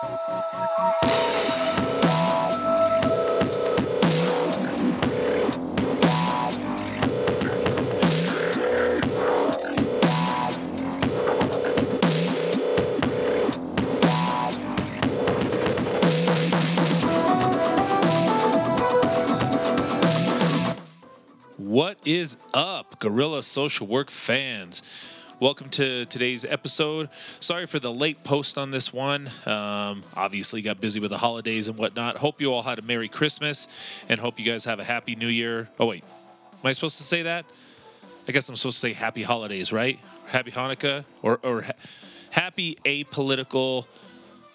What is up, Gorilla Social Work fans? Welcome to today's episode. Sorry for the late post on this one. Um, obviously, got busy with the holidays and whatnot. Hope you all had a Merry Christmas and hope you guys have a Happy New Year. Oh, wait. Am I supposed to say that? I guess I'm supposed to say Happy Holidays, right? Happy Hanukkah or, or ha- Happy Apolitical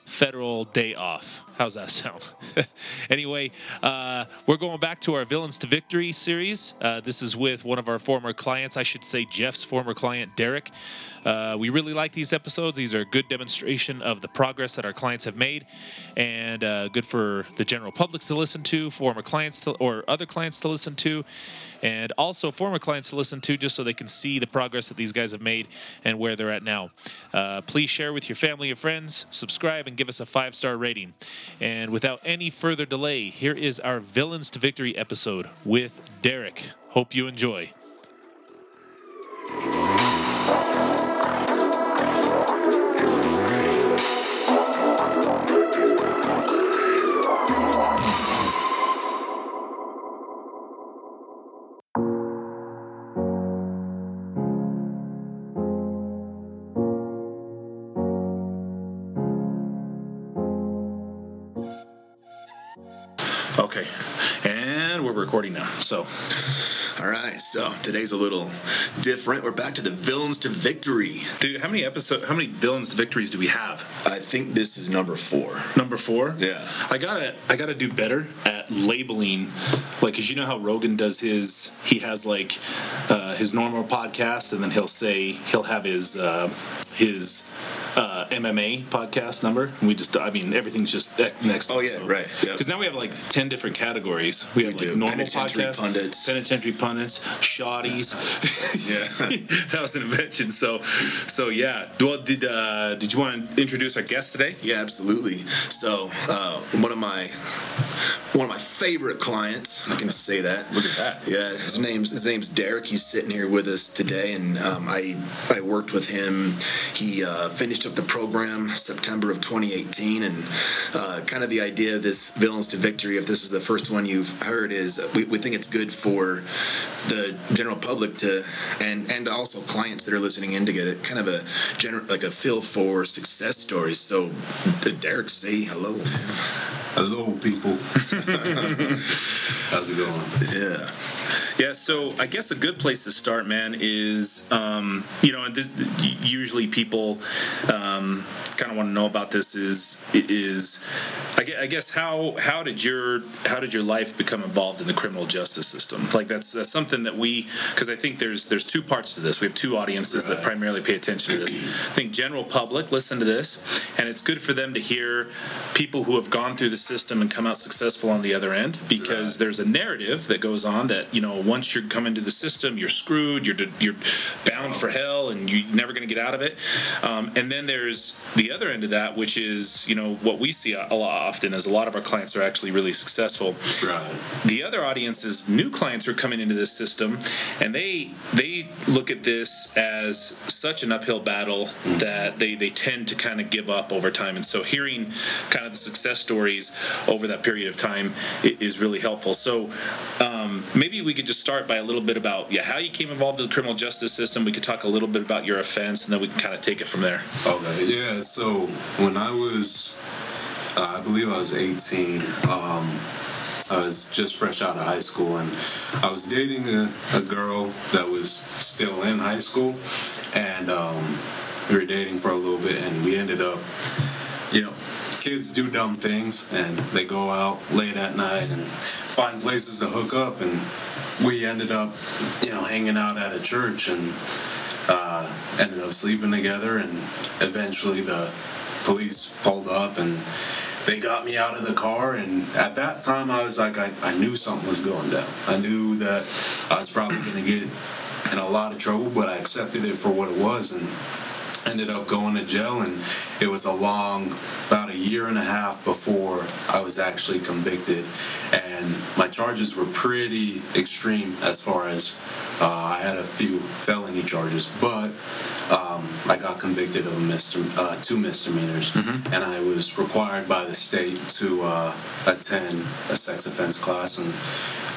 federal day off. How's that sound? anyway, uh, we're going back to our Villains to Victory series. Uh, this is with one of our former clients, I should say Jeff's former client, Derek. Uh, we really like these episodes. These are a good demonstration of the progress that our clients have made and uh, good for the general public to listen to, former clients to, or other clients to listen to, and also former clients to listen to just so they can see the progress that these guys have made and where they're at now. Uh, please share with your family and friends, subscribe, and give us a five star rating. And without any further delay, here is our Villains to Victory episode with Derek. Hope you enjoy. So, All right, so today's a little different. We're back to the villains to victory. dude, how many episodes? how many Villains to Victories do we have? I think this is number four. Number four. Yeah. I gotta, I gotta do better at labeling, like, cause you know how Rogan does his, he has like uh, his normal podcast, and then he'll say he'll have his uh, his uh, MMA podcast number. And we just, I mean, everything's just next. Oh, yeah, right, yep. Because now we have like ten different categories. We have like normal Penitentiary podcasts, pundits. penitentiary pundits, shotties. Yeah. that was an invention. So, so yeah. Well, did uh, did you want to introduce our guest today? Yeah, absolutely. So, uh, one of my one of my favorite clients. I can say that. Look at that. Yeah, his name's his name's Derek. He's sitting here with us today, and um, I I worked with him. He uh, finished up the program September of 2018, and uh, kind of the idea of this Villains to Victory. If this is the first one you've heard, is we, we think it's good for the general public to and and also clients that are listening in to get it kind of a general like a feel for success stories. So, Derek, say hello. Hello, people. How's it going? Yeah. Yeah, so I guess a good place to start, man, is um, you know, this, usually people um, kind of want to know about this. Is is I gue- I guess how how did your how did your life become involved in the criminal justice system? Like that's that's something that we because I think there's there's two parts to this. We have two audiences that primarily pay attention to this. I think general public listen to this, and it's good for them to hear people who have gone through the system and come out successful on the other end because Right. there's a narrative that goes on that you know once you're coming to the system you're screwed you're you're bound for hell and you're never going to get out of it um, and then there's the other end of that which is you know what we see a lot often is a lot of our clients are actually really successful Right. the other audience is new clients who are coming into this system and they they look at this as such an uphill battle that they they tend to kind of give up over time and so hearing kind of the success stories over that period of time is really helpful so um, maybe we could just start by a little bit about yeah how you came involved in the criminal justice system we could talk a little bit about your offense and then we can kind of take it from there Okay. Yeah. So when I was, uh, I believe I was 18. Um, I was just fresh out of high school, and I was dating a, a girl that was still in high school, and um, we were dating for a little bit, and we ended up, you know, kids do dumb things, and they go out late at night and find places to hook up, and we ended up, you know, hanging out at a church, and uh, ended up sleeping together, and eventually the police pulled up and they got me out of the car. And at that time, I was like, I, I knew something was going down. I knew that I was probably going to get in a lot of trouble, but I accepted it for what it was. And ended up going to jail, and it was a long, about a year and a half before I was actually convicted. And my charges were pretty extreme as far as uh, I had a few felony charges, but um, I got convicted of misdem- uh, two misdemeanors, Mm-hmm. and I was required by the state to uh, attend a sex offense class and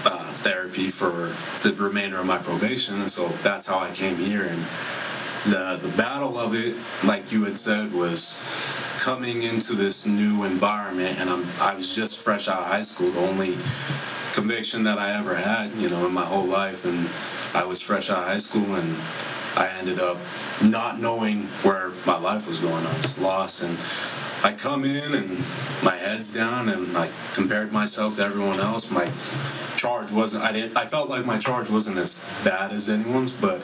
uh, therapy for the remainder of my probation. And so that's how I came here. And the the battle of it, like you had said, was coming into this new environment, and I'm I was just fresh out of high school, the only conviction that I ever had, you know, in my whole life, and I was fresh out of high school, and I ended up not knowing where my life was going. I was lost, and I come in, and my head's down, and I compared myself to everyone else. My charge wasn't. I didn't. I felt like my charge wasn't as bad as anyone's, but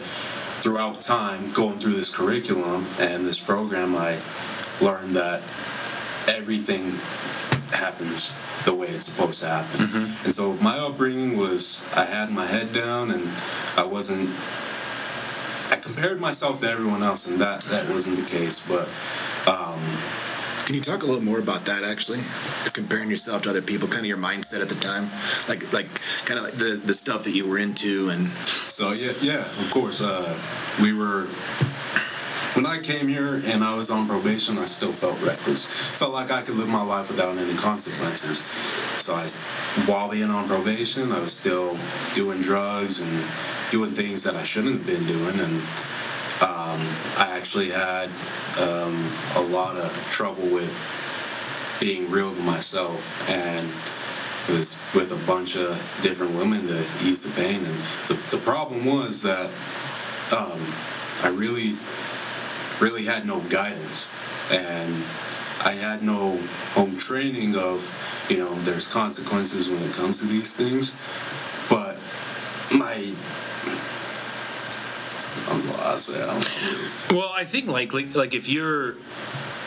throughout time, going through this curriculum and this program, I learned that everything happens the way it's supposed to happen. And so my upbringing was I had my head down and I wasn't I compared myself to everyone else and that that wasn't the case but um, Can you talk a little more about that actually? Comparing yourself to other people, kind of your mindset at the time, like like kind of like the the stuff that you were into, and So yeah, yeah, of course. Uh, we were when I came here and I was on probation. I still felt reckless. Felt like I could live my life without any consequences. So I, while being on probation, I was still doing drugs and doing things that I shouldn't have been doing. And um, I actually had um, a lot of trouble with being real to myself and it was with a bunch of different women to ease the pain. And the, the problem was that um, I really, really had no guidance. And I had no home training of, you know, there's consequences when it comes to these things. But my. I'm Well, I think like like, like if you're,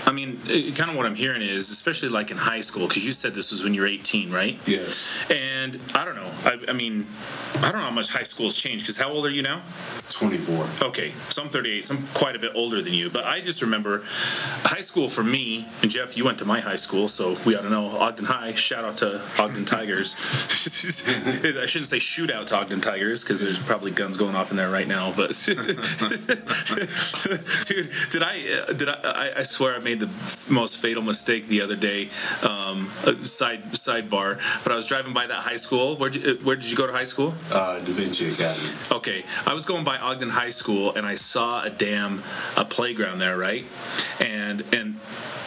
I mean, kind of what I'm hearing is, especially like in high school, because you said this was when you were 18, right? Yes. And I don't know. I, I mean, I don't know how much high school has changed. Because how old are you now? 24. Okay, so I'm 38, so I'm quite a bit older than you. But I just remember high school for me, and Jeff, you went to my high school, so we ought to know Ogden High. Shout out to Ogden Tigers. I shouldn't say shoot out to Ogden Tigers because there's probably guns going off in there right now. But dude, did I? uh, Did I, I? I swear I made the most fatal mistake the other day. Um, uh, side sidebar, but I was driving by that high school. Where did where did you go to high school? Uh, Da Vinci Academy. Okay, I was going by Ogden High School and I saw a damn a playground there, right? And and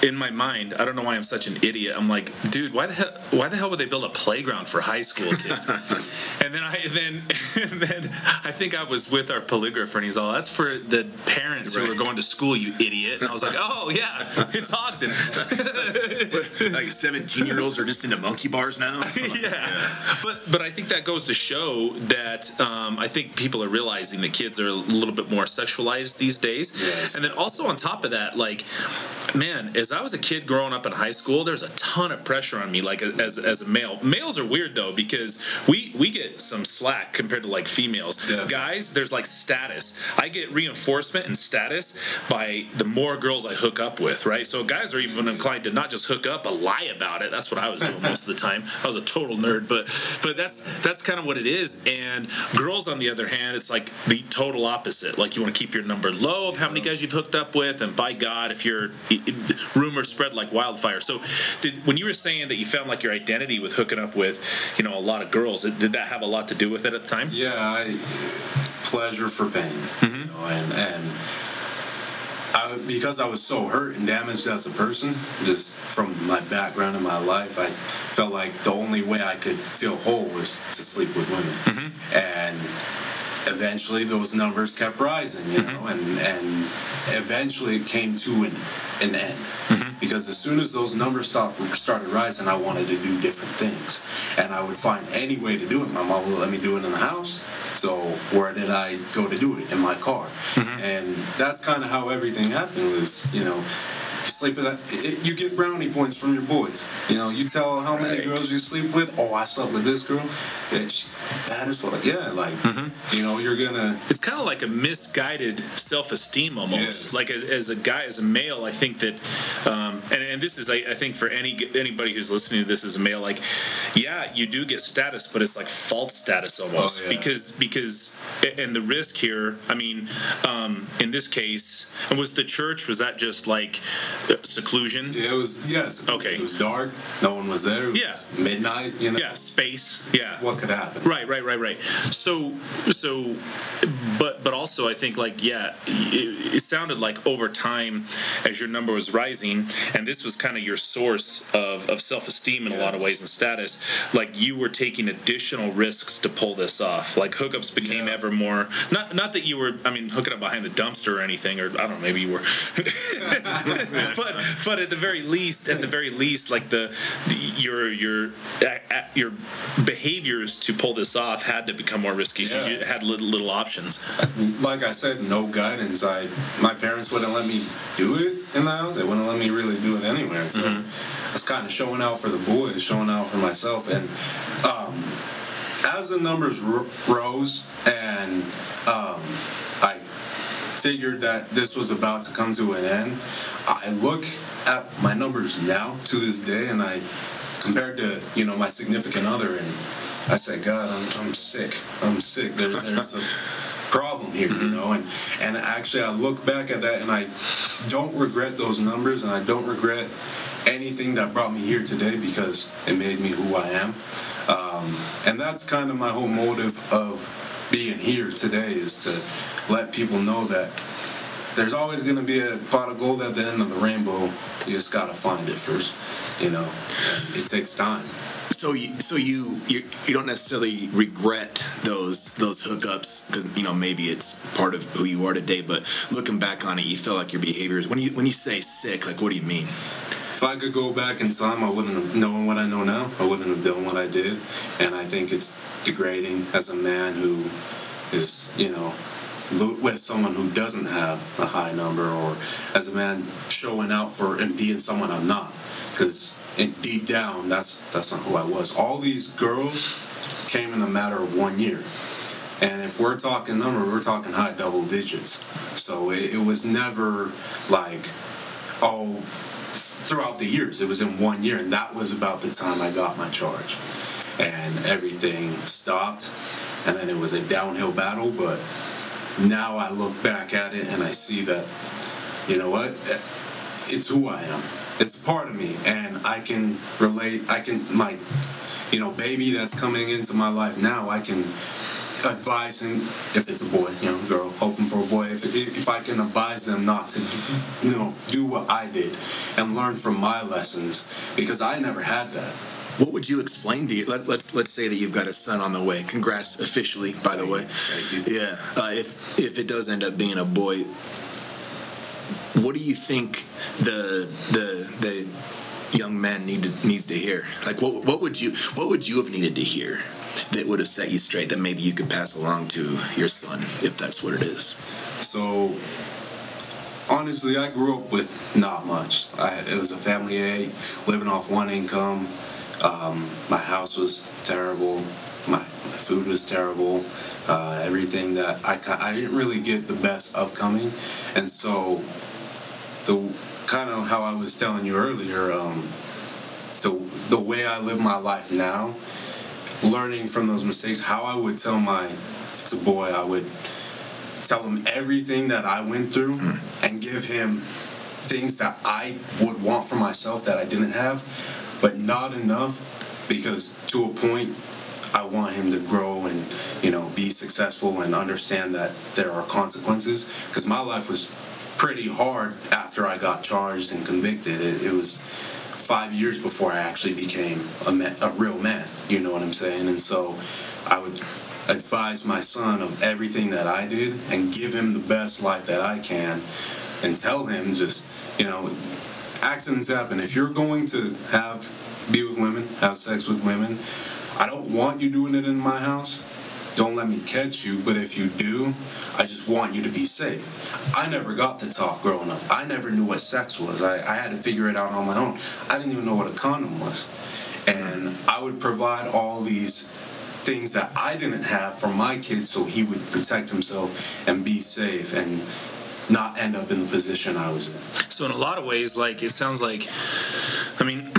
in my mind, I don't know why I'm such an idiot. I'm like, dude, why the hell why the hell would they build a playground for high school kids? and then I then and then I think I was with our polygrapher and he's all, that's for the parents who are going to school, you idiot. And I was like, oh yeah, it's Ogden. like 17 year olds are just into monkey bars now. yeah. But but I think that goes to show that um, I think people are realizing that kids are a little bit more sexualized these days. Yes. And then also on top of that, like, man, as I was a kid growing up in high school, there's a ton of pressure on me, like as as a male. Males are weird though because we we get some slack compared to like females. Definitely. Guys, there's like status. I get reinforcement and status by the more girls I hook up with, right? So guys are even inclined to not just hook up, but lie about it. That's what I was doing most of the time. I was a total nerd, but but that's that's kind of what it is. And girls, on the other hand, it's like the total opposite. Like you want to keep your number low of how many guys you've hooked up with, and by God, if you're rumors spread like wildfire. So, did when you were saying that you found like your identity with hooking up with, you know, a lot of girls, did that have a lot to do with it at the time? Yeah, I, pleasure for pain. Mm-hmm. You know, and and I, because I was so hurt and damaged as a person, just from my background in my life, I felt like the only way I could feel whole was to sleep with women. Mm-hmm. And eventually, those numbers kept rising. You mm-hmm. know, and and eventually it came to an an end. Mm-hmm. Because as soon as those numbers stopped, started rising, I wanted to do different things, and I would find any way to do it. My mom would let me do it in the house, so where did I go to do it? In my car, mm-hmm. and that's kind of how everything happened. Was you know, sleep with. It, you get brownie points from your boys. You know, you tell how many Right. girls you sleep with. Oh, I slept with this girl. It's that is what. Yeah, like Mm-hmm. you know, you're gonna. it's kind of like a misguided self-esteem almost Yes. like as, as a guy as a male i think that um, and, and this is I, I think for any anybody who's listening to this as a male like yeah you do get status but it's like false status almost Oh, yeah. because because and the risk here i mean um, in this case and was the church was that just like seclusion Yeah, it was yes. Okay. It was dark. No one was there. It Yeah. was midnight. You know. yeah space yeah What could happen? Right, right, right, right. So, so, but but also, I think like yeah, it, it sounded like over time, as your number was rising, and this was kind of your source of, of self esteem in a lot of ways and status. Like you were taking additional risks to pull this off. Like hookups became Yeah. ever more. Not not that you were. I mean, hooking up behind the dumpster or anything, or I don't know, maybe you were. but but at the very least, at the very least, like the, the your your your behaviors to pull this off had to become more risky. Yeah. You had little, little options. Like I said, no guidance. I my parents wouldn't let me do it in the house. They wouldn't let me really do it anywhere. So I was kind of showing out for the boys, showing out for myself, and um, as the numbers r- rose and um, figured that this was about to come to an end, I look at my numbers now to this day, and I compared to you know my significant other, and I say, God, I'm, I'm sick. I'm sick. There, there's a problem here, you know, and and actually I look back at that, and I don't regret those numbers, and I don't regret anything that brought me here today because it made me who I am. Um, and that's kind of my whole motive of being here today is to let people know that there's always going to be a pot of gold at the end of the rainbow. You just got to find it first, you know. It takes time. So you, so you, you, you don't necessarily regret those those hookups because you know maybe it's part of who you are today. But looking back on it, you feel like your behaviors. When you when you say sick, like what do you mean? If I could go back in time, I wouldn't have known what I know now. I wouldn't have done what I did. And I think it's degrading as a man who is, you know, with someone who doesn't have a high number or as a man showing out for and being someone I'm not. Because deep down, that's that's not who I was. All these girls came in a matter of one year. And if we're talking number, we're talking high double digits. So it, it was never like, oh, throughout the years. It was in one year, and that was about the time I got my charge. And everything stopped, and then it was a downhill battle. But now I look back at it and I see that, you know what? It's who I am. It's part of me, and I can relate. I can my, you know, baby that's coming into my life now. I can advise him if it's a boy, you know, girl, hoping for a boy. If, if I can advise them not to, you know, do what I did and learn from my lessons because I never had that. What would you explain to you? Let, let's let's say that you've got a son on the way. Congrats officially, by the way. Yeah. Uh, if if it does end up being a boy, what do you think the the the young man needed needs to hear? Like what what would you what would you have needed to hear that would have set you straight that maybe you could pass along to your son if that's what it is? So honestly, I grew up with not much. I, it was a family eight, living off one income. Um, my house was terrible. My, my food was terrible. Uh, everything that I I didn't really get the best upcoming, and so the kind of how I was telling you earlier, um, the the way I live my life now, learning from those mistakes, how I would tell my if it's a boy, I would tell him everything that I went through mm. and give him things that I would want for myself that I didn't have, but not enough because to a point I want him to grow and you know be successful and understand that there are consequences because my life was pretty hard after I got charged and convicted. It, it was five years before I actually became a, ma- a real man. You know what I'm saying? And so I would advise my son of everything that I did and give him the best life that I can and tell him just, you know, accidents happen. If you're going to have be with women, have sex with women, I don't want you doing it in my house, don't let me catch you, but if you do, I just want you to be safe. I never got the talk growing up. I never knew what sex was. I, I had to figure it out on my own. I didn't even know what a condom was. And I would provide all these things that I didn't have for my kid so he would protect himself and be safe and not end up in the position I was in. So in a lot of ways, like it sounds like, I mean,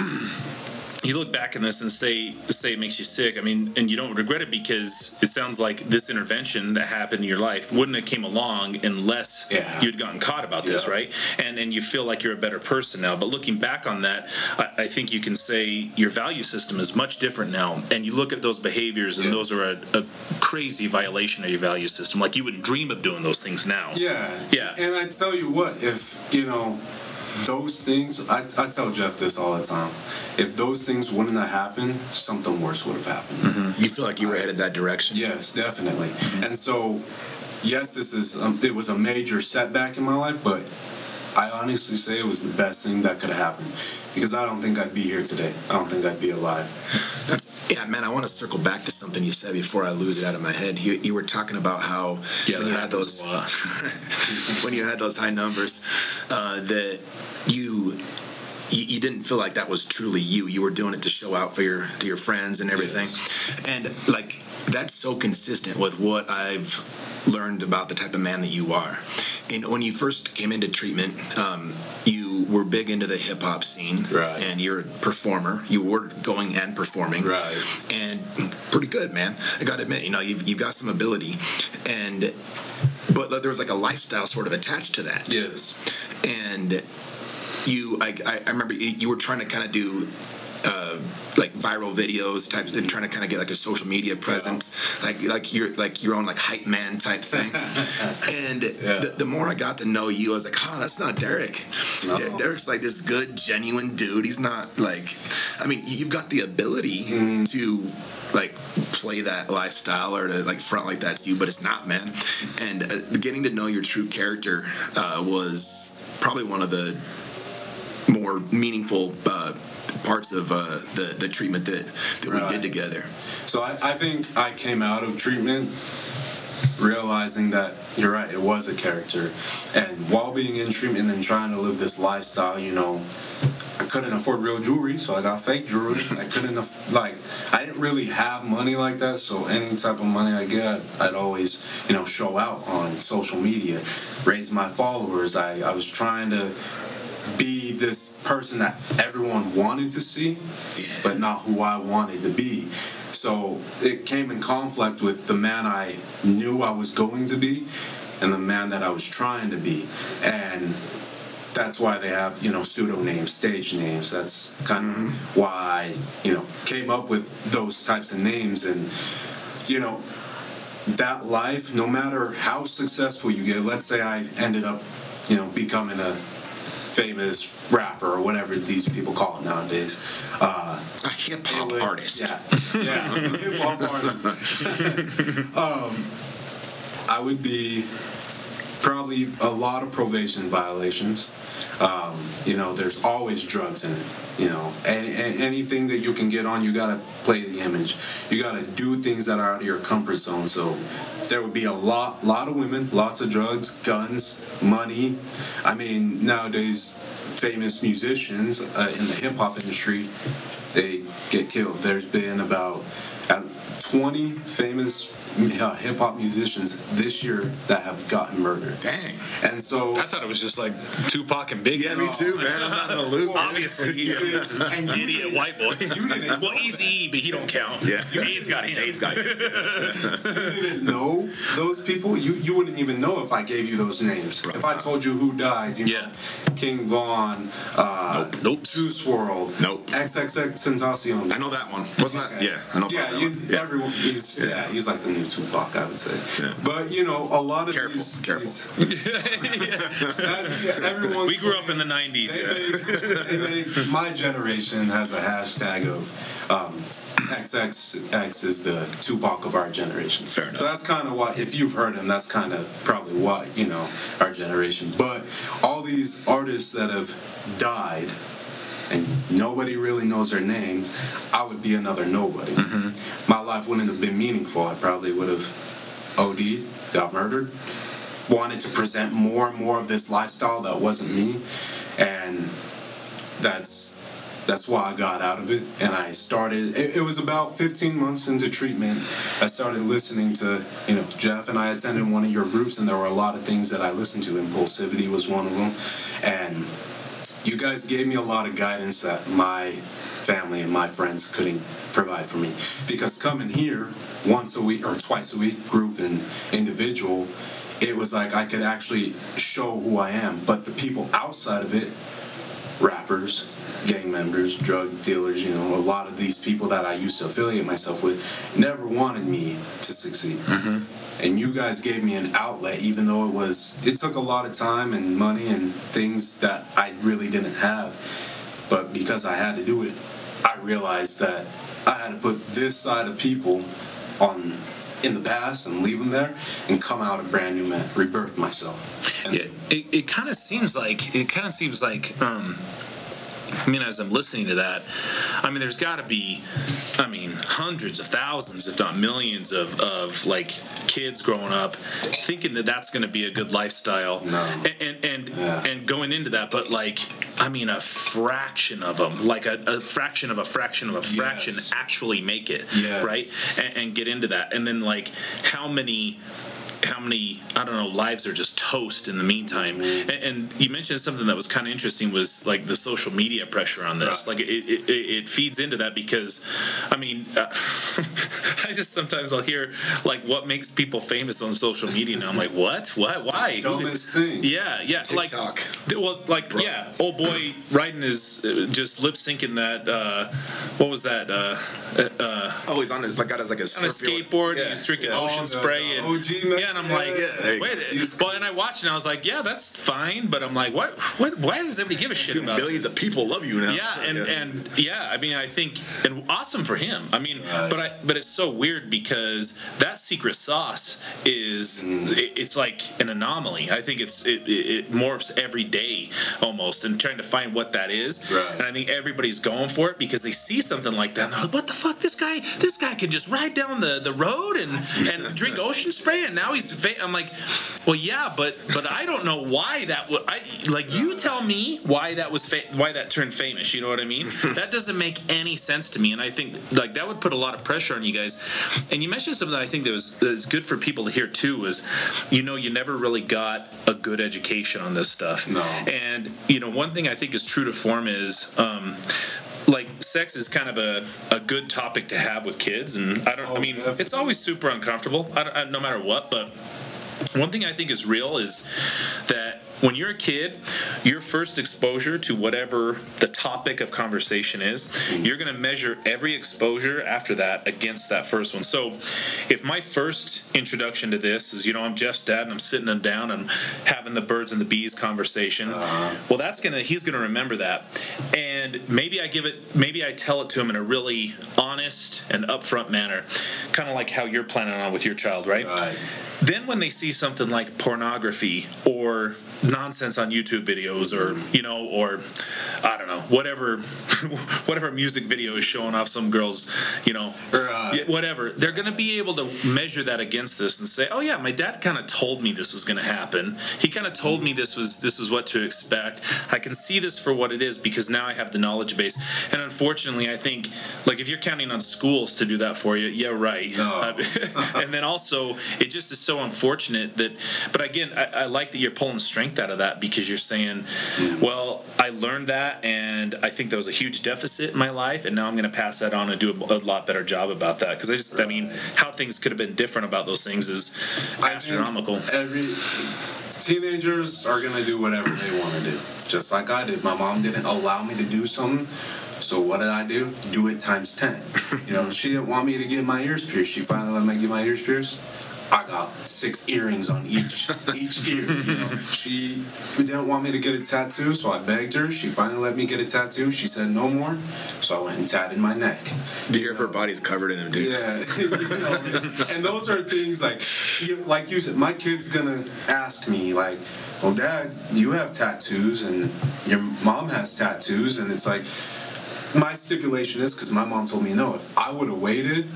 you look back in this and say say it makes you sick. I mean, and you don't regret it because it sounds like this intervention that happened in your life wouldn't have came along unless Yeah. you'd gotten caught about this, Yeah. right? And and you feel like you're a better person now. But looking back on that, I, I think you can say your value system is much different now. And you look at those behaviors, and Yeah. those are a, a crazy violation of your value system. Like you wouldn't dream of doing those things now. Yeah. Yeah. And I tell you what, if, you know, those things, I, I tell Jeff this all the time. If those things wouldn't have happened, something worse would have happened. You feel like you were headed that direction? Yes, definitely. And so, yes, this is um, it was a major setback in my life, but I honestly say it was the best thing that could have happened because I don't think I'd be here today. I don't think I'd be alive. Yeah, man. I want to circle back to something you said before I lose it out of my head. You, you were talking about how Yeah, when you had those when you had those high numbers uh, that you, you you didn't feel like that was truly you. You were doing it to show out for your to your friends and everything, and like that's so consistent with what I've learned about the type of man that you are. And when you first came into treatment, um, you were big into the hip hop scene, Right. and you're a performer. You were going and performing, Right. and pretty good, man. I got to admit, you know, you've, you've got some ability, and but there was like a lifestyle sort of attached to that Yes. and you I, I remember you were trying to kind of do uh, like viral videos types of trying to kind of get like a social media presence like like your like your own like hype man type thing and Yeah. the, the more I got to know you I was like oh that's not Derek No. Der- Derek's like this good genuine dude he's not like I mean you've got the ability Mm-hmm. to like play that lifestyle or to like front like that's you but it's not man and uh, getting to know your true character uh, was probably one of the more meaningful uh, parts of uh, the the treatment that that we did together. So I, I think I came out of treatment realizing that you're right, it was a character. And while being in treatment and trying to live this lifestyle, you know, I couldn't afford real jewelry, so I got fake jewelry. I couldn't, aff- like, I didn't really have money like that, so any type of money I get, I'd always, you know, show out on social media, raise my followers. I, I was trying to be this person that everyone wanted to see, but not who I wanted to be. So it came in conflict with the man I knew I was going to be and the man that I was trying to be. And that's why they have, you know, pseudonames, stage names. That's kind of mm-hmm. why I, you know, came up with those types of names. And, you know, that life, no matter how successful you get, let's say I ended up, you know, becoming a famous rapper or whatever these people call it nowadays. Uh, A hip hop artist. Yeah, yeah, hip hop artist. um, I would be probably a lot of probation violations. Um, you know, there's always drugs in it. You know, and, and anything that you can get on, you gotta play the image. You gotta do things that are out of your comfort zone. So there would be a lot, lot of women, lots of drugs, guns, money. I mean, nowadays, famous musicians uh, in the hip hop industry, they get killed. There's been about uh, 20 famous uh, hip hop musicians this year that have gotten murdered. Dang. And so I thought it was just like Tupac and Biggie. Yeah, me too, man. I'm not in a loop. Obviously, he's And an you idiot white boy. You didn't- well, Eazy, but he don't count. Yeah. AIDS got him. AIDS got you. you didn't know those people, you, you wouldn't even know if I gave you those names. Right. If I told you who died, you know, Yeah. King Von, uh, Nope. Nope. Juice WRLD, Nope. XXXTentacion. I know that one. Wasn't that? Yeah, I know yeah, about that you, one. Yeah. everyone. He's, yeah. Yeah. he's like the new Tupac, I would say. Yeah. But you know, a lot of Careful, these, careful. these- that- yeah, everyone. We grew up in the 90s. They make, they make, my generation has a hashtag of um, XXX is the Tupac of our generation. Fair enough. So that's kind of what, if you've heard him, that's kind of probably what, you know, our generation. But all these artists that have died, and nobody really knows their name, I would be another nobody. Mm-hmm. My life wouldn't have been meaningful. I probably would have OD'd, got murdered, wanted to present more and more of this lifestyle that wasn't me, and that's that's why I got out of it. And I started. It, it was about 15 months into treatment. I started listening to you know Jeff, and I attended one of your groups, and there were a lot of things that I listened to. Impulsivity was one of them, and you guys gave me a lot of guidance that my family and my friends couldn't provide for me. Because coming here once a week or twice a week group and individual it was like i could actually show who i am. But the people outside of it rappers gang members drug dealers you know a lot of these people that i used to affiliate myself with never wanted me to succeed. And you guys gave me an outlet even though it was it took a lot of time and money and things that i really didn't have. But because i had to do it i realized that i had to put this side of people on in the past and leave them there and come out a brand new man rebirth myself. And Yeah, it, it kind of seems like it kind of seems like um, I mean, as I'm listening to that, I mean, there's got to be, I mean, hundreds of thousands, if not millions, of, of like kids growing up thinking that that's going to be a good lifestyle, No. and and and, Yeah. and going into that, but like, I mean, a fraction of them, like a, a fraction of a fraction of a fraction, Yes. actually make it, Yes. right, and, and get into that, and then like, how many how many I don't know lives are just toast in the meantime. And, and you mentioned something that was kind of interesting was like the social media pressure on this. Right. Like it, it, it, it feeds into that because, I mean, uh, I just sometimes I'll hear like what makes people famous on social media, and I'm like, what, what, why? Who- dumbest thing yeah, yeah, like TikTok. th- well, like yeah, old boy Ryden is uh, just lip syncing that. Uh, what was that? Uh, uh, Oh, he's on his. My God, it's like a, on a skateboard. Yeah, He's drinking yeah. Oh, ocean the- spray the and OG method, yeah, and I'm like, Yeah, wait. Well, and I watched and I was like, yeah, that's fine, but I'm like, what? What? Why does everybody give a shit about Millions this? of people love you now. Yeah, and and yeah, I mean, I think and awesome for him. I mean, Right. but I but it's so weird because that secret sauce is Mm. it, it's like an anomaly. I think it's it, it, it morphs every day almost, and trying to find what that is. Right. And I think everybody's going for it because they see something like that. And they're like, what the fuck? This guy, this guy can just ride down the, the road and and drink ocean spray, and now he's. Fa-. I'm like, well, yeah, but but I don't know why that would. I like you tell me why that was fa- why that turned famous. You know what I mean? that doesn't make any sense to me, and I think like that would put a lot of pressure on you guys. And you mentioned something that I think that was that is good for people to hear too. Was you know you never really got a good education on this stuff. No. And you know one thing I think is true to form is. Um, like sex is kind of a, a good topic to have with kids and i don't i Oh, mean definitely. it's always super uncomfortable I I, no matter what but one thing I think is real is that when you're a kid, your first exposure to whatever the topic of conversation is, mm-hmm. you're going to measure every exposure after that against that first one. So, if my first introduction to this is, you know, I'm Jeff's dad and I'm sitting him down and having the birds and the bees conversation, uh-huh. well, that's gonna he's gonna remember that, and maybe I give it, maybe I tell it to him in a really honest and upfront manner, kind of like how you're planning on with your child, right? Right. Then when they see something like pornography or nonsense on YouTube videos or you know or I don't know whatever whatever music video is showing off some girls you know Right. Uh, yeah, whatever they're going to be able to measure that against this and say oh yeah my dad kind of told me this was going to happen he kind of told me this was this was what to expect I can see this for what it is because now I have the knowledge base and unfortunately I think like if you're counting on schools to do that for you yeah right No. and then also it just is so unfortunate that but again I, I like that you're pulling strength out of that because you're saying mm-hmm. well i learned that and i think that was a huge deficit in my life and now i'm going to pass that on and do a, a lot better job about that because i just i mean how things could have been different about those things is astronomical Every teenagers are gonna do whatever they want to do, just like I did. My mom didn't allow me to do something, so what did I do? Do it times ten. you know, she didn't want me to get my ears pierced. She finally let me get my ears pierced. I got six earrings on each each ear. You know, she didn't want me to get a tattoo, so I begged her. She finally let me get a tattoo. She said no more, so I went and tatted my neck. Dear, her body's covered in them, dude. Yeah, you know, and those are things like, you, like you said, my kid's gonna ask me like, "Well, Dad, you have tattoos, and your mom has tattoos," and it's like, my stipulation is because my mom told me no. If I would have waited,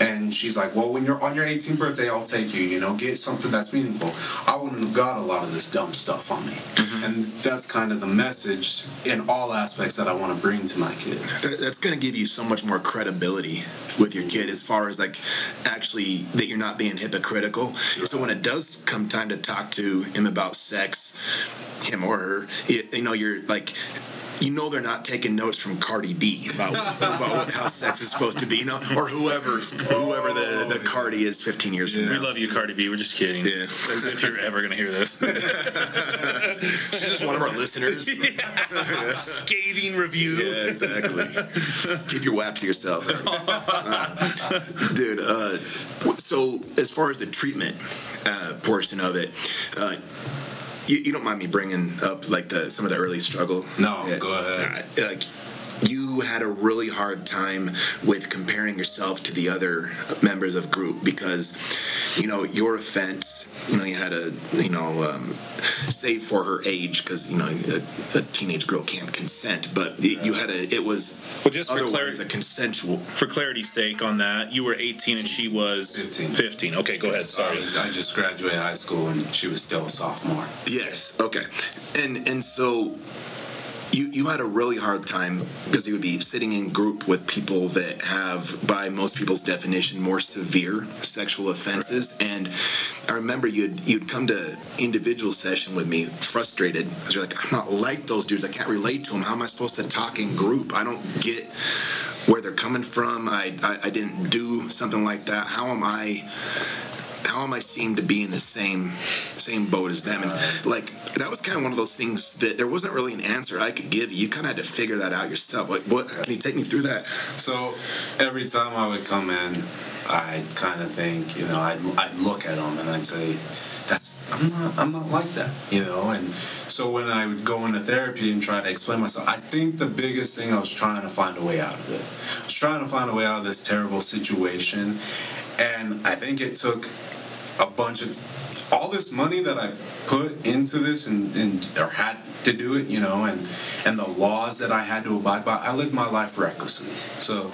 and she's like, "Well, when you're on your 18th birthday, I'll take you. You know, get something that's meaningful." I wouldn't have got a lot of this dumb stuff on me, mm-hmm. and that's kind of the message in all aspects that I want to bring to my kid. That's going to give you so much more credibility with your kid as far as like actually that you're not being hypocritical. So when it does come time to talk to him about sex, him or her, it, you know, you're like, you know, they're not taking notes from Cardi B about, about what, how sex is supposed to be, you know, or whoever's whoever the, the Cardi is 15 years from now. We love you, Cardi B. We're just kidding. Yeah. As if you're ever gonna hear this. She's just one of our listeners. Scathing review. Yeah, exactly. Keep your WAP to yourself, Uh, dude. Uh, so, as far as the treatment uh, portion of it, uh, you, you don't mind me bringing up like the some of the early struggle? No, go ahead. Right. Like, you had a really hard time with comparing yourself to the other members of group because, you know, your offense. You know, you had a, you know, um, save for her age because you know a, a teenage girl can't consent, but y you had a. It was Well, just for clarity- a consensual. For clarity's sake, on that, you were 18 and she was 15. 15. Okay, go ahead. Sorry. I, I just graduated high school and she was still a sophomore. Yes. Okay. And and so you you had a really hard time because you would be sitting in group with people that have, by most people's definition, more severe sexual offenses. And I remember you'd you'd come to individual session with me frustrated because you're like, I'm not like those dudes. I can't relate to them. How am I supposed to talk in group? I don't get where they're coming from. I, I, I didn't do something like that. How am I? How am I seen to be in the same same boat as them? And like that was kind of one of those things that there wasn't really an answer I could give you. Kind of had to figure that out yourself. Like, what? Can you take me through that? So every time I would come in, I'd kind of think, you know, I'd, I'd look at them and I'd say, that's I'm not I'm not like that, you know. And so when I would go into therapy and try to explain myself, I think the biggest thing I was trying to find a way out of it. I was trying to find a way out of this terrible situation, and I think it took a bunch of all this money that I put into this and, and or had to do it, you know, and and the laws that I had to abide by. I lived my life recklessly. So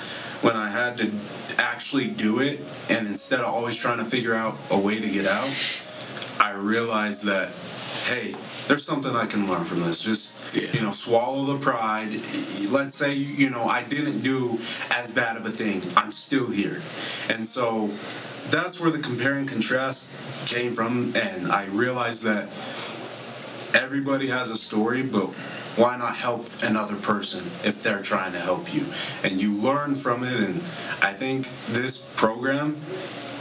when I had to actually do it, and instead of always trying to figure out a way to get out, I realized that hey, there's something I can learn from this. Just Yeah. you know, swallow the pride. Let's say you know I didn't do as bad of a thing. I'm still here, and so that's where the compare and contrast came from. And I realized that everybody has a story, but why not help another person if they're trying to help you? And you learn from it. And I think this program,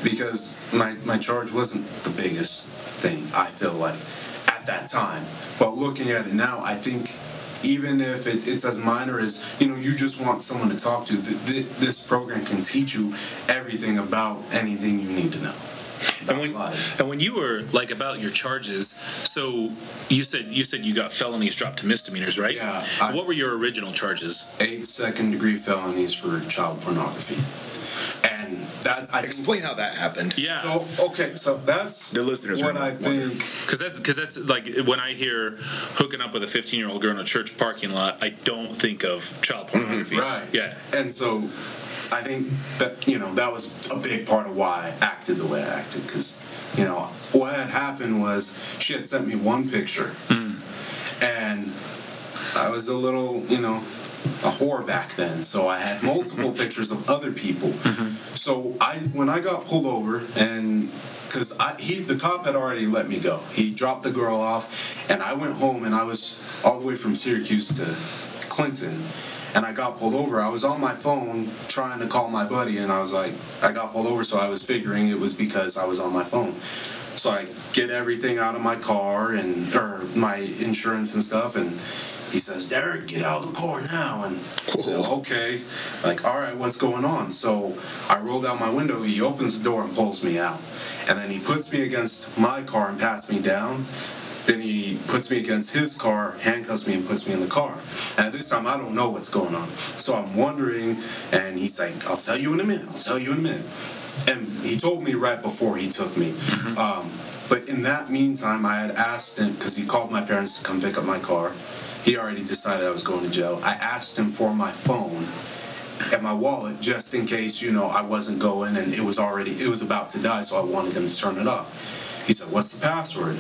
because my, my charge wasn't the biggest thing, I feel like, at that time. But looking at it now, I think even if it, it's as minor as you know you just want someone to talk to th- th- this program can teach you everything about anything you need to know And when, life. and when you were like about your charges, so you said you said you got felonies dropped to misdemeanors, right? Yeah, I- what were your original charges? eight second degree felonies for child pornography and that's I Explain how that happened. Yeah. so okay so that's The listeners what I think Because that's because that's like when I hear hooking up with a 15 year old girl in a church parking lot, I don't think of child mm-hmm. pornography. Right. Yeah. And so I think that, you know, that was a big part of why I acted the way I acted. Because, you know, what had happened was she had sent me one picture. Mm. And I was a little, you know, a whore back then. So I had multiple pictures of other people. Mm-hmm. So I, when I got pulled over and because he the cop had already let me go. He dropped the girl off, and I went home, and I was all the way from Syracuse to Clinton, and I got pulled over. I was on my phone trying to call my buddy, and I was like, I got pulled over, so I was figuring it was because I was on my phone. So I get everything out of my car and or my insurance and stuff, and he says, "Derek, get out of the car now." And I said, "Okay." Like, all right, what's going on? So I roll down my window. He opens the door and pulls me out, and then he puts me against my car and pats me down. Then he puts me against his car, handcuffs me, and puts me in the car. And at this time, I don't know what's going on. So I'm wondering, and he's like, I'll tell you in a minute. I'll tell you in a minute. And he told me right before he took me. Um, but in that meantime, I had asked him, because he called my parents to come pick up my car. He already decided I was going to jail. I asked him for my phone and my wallet just in case, you know, I wasn't going and it was already, it was about to die, so I wanted him to turn it off. He said, What's the password?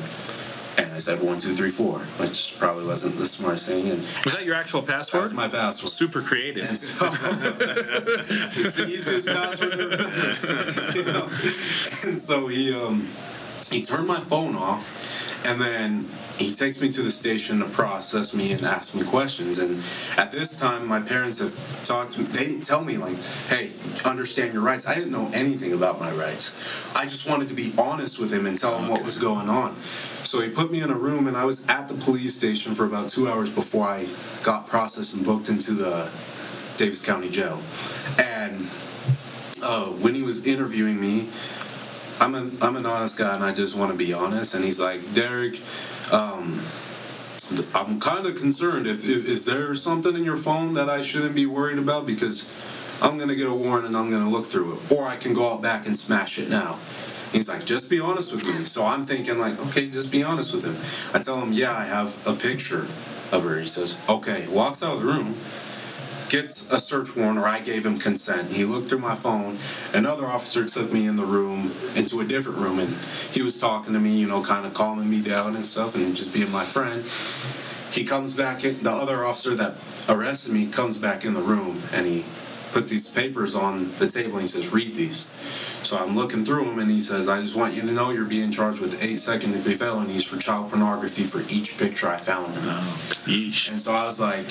And I said one two three four, which probably wasn't the smartest thing. And Was that your actual password? that's my password. Super creative. And so it's the easiest password. ever. you know? And so he um he turned my phone off, and then he takes me to the station to process me and ask me questions. And at this time, my parents have talked to me. They tell me like, "Hey, understand your rights." I didn't know anything about my rights. I just wanted to be honest with him and tell him what was going on. So he put me in a room, and I was at the police station for about two hours before I got processed and booked into the Davis County Jail. And uh, when he was interviewing me, I'm an I'm an honest guy, and I just want to be honest. And he's like, Derek, um, I'm kind of concerned. If, if is there something in your phone that I shouldn't be worried about because I'm gonna get a warrant and I'm gonna look through it, or I can go out back and smash it now. He's like, just be honest with me. So I'm thinking like, okay, just be honest with him. I tell him, yeah, I have a picture of her. He says, okay. Walks out of the room gets a search warrant, or I gave him consent. He looked through my phone. Another officer took me in the room, into a different room, and he was talking to me, you know, kind of calming me down and stuff, and just being my friend. He comes back in, the other officer that arrested me comes back in the room, and he put these papers on the table, and he says, read these. So I'm looking through them, and he says, I just want you to know you're being charged with eight second degree felonies for child pornography for each picture I found. Yeesh. And so I was like,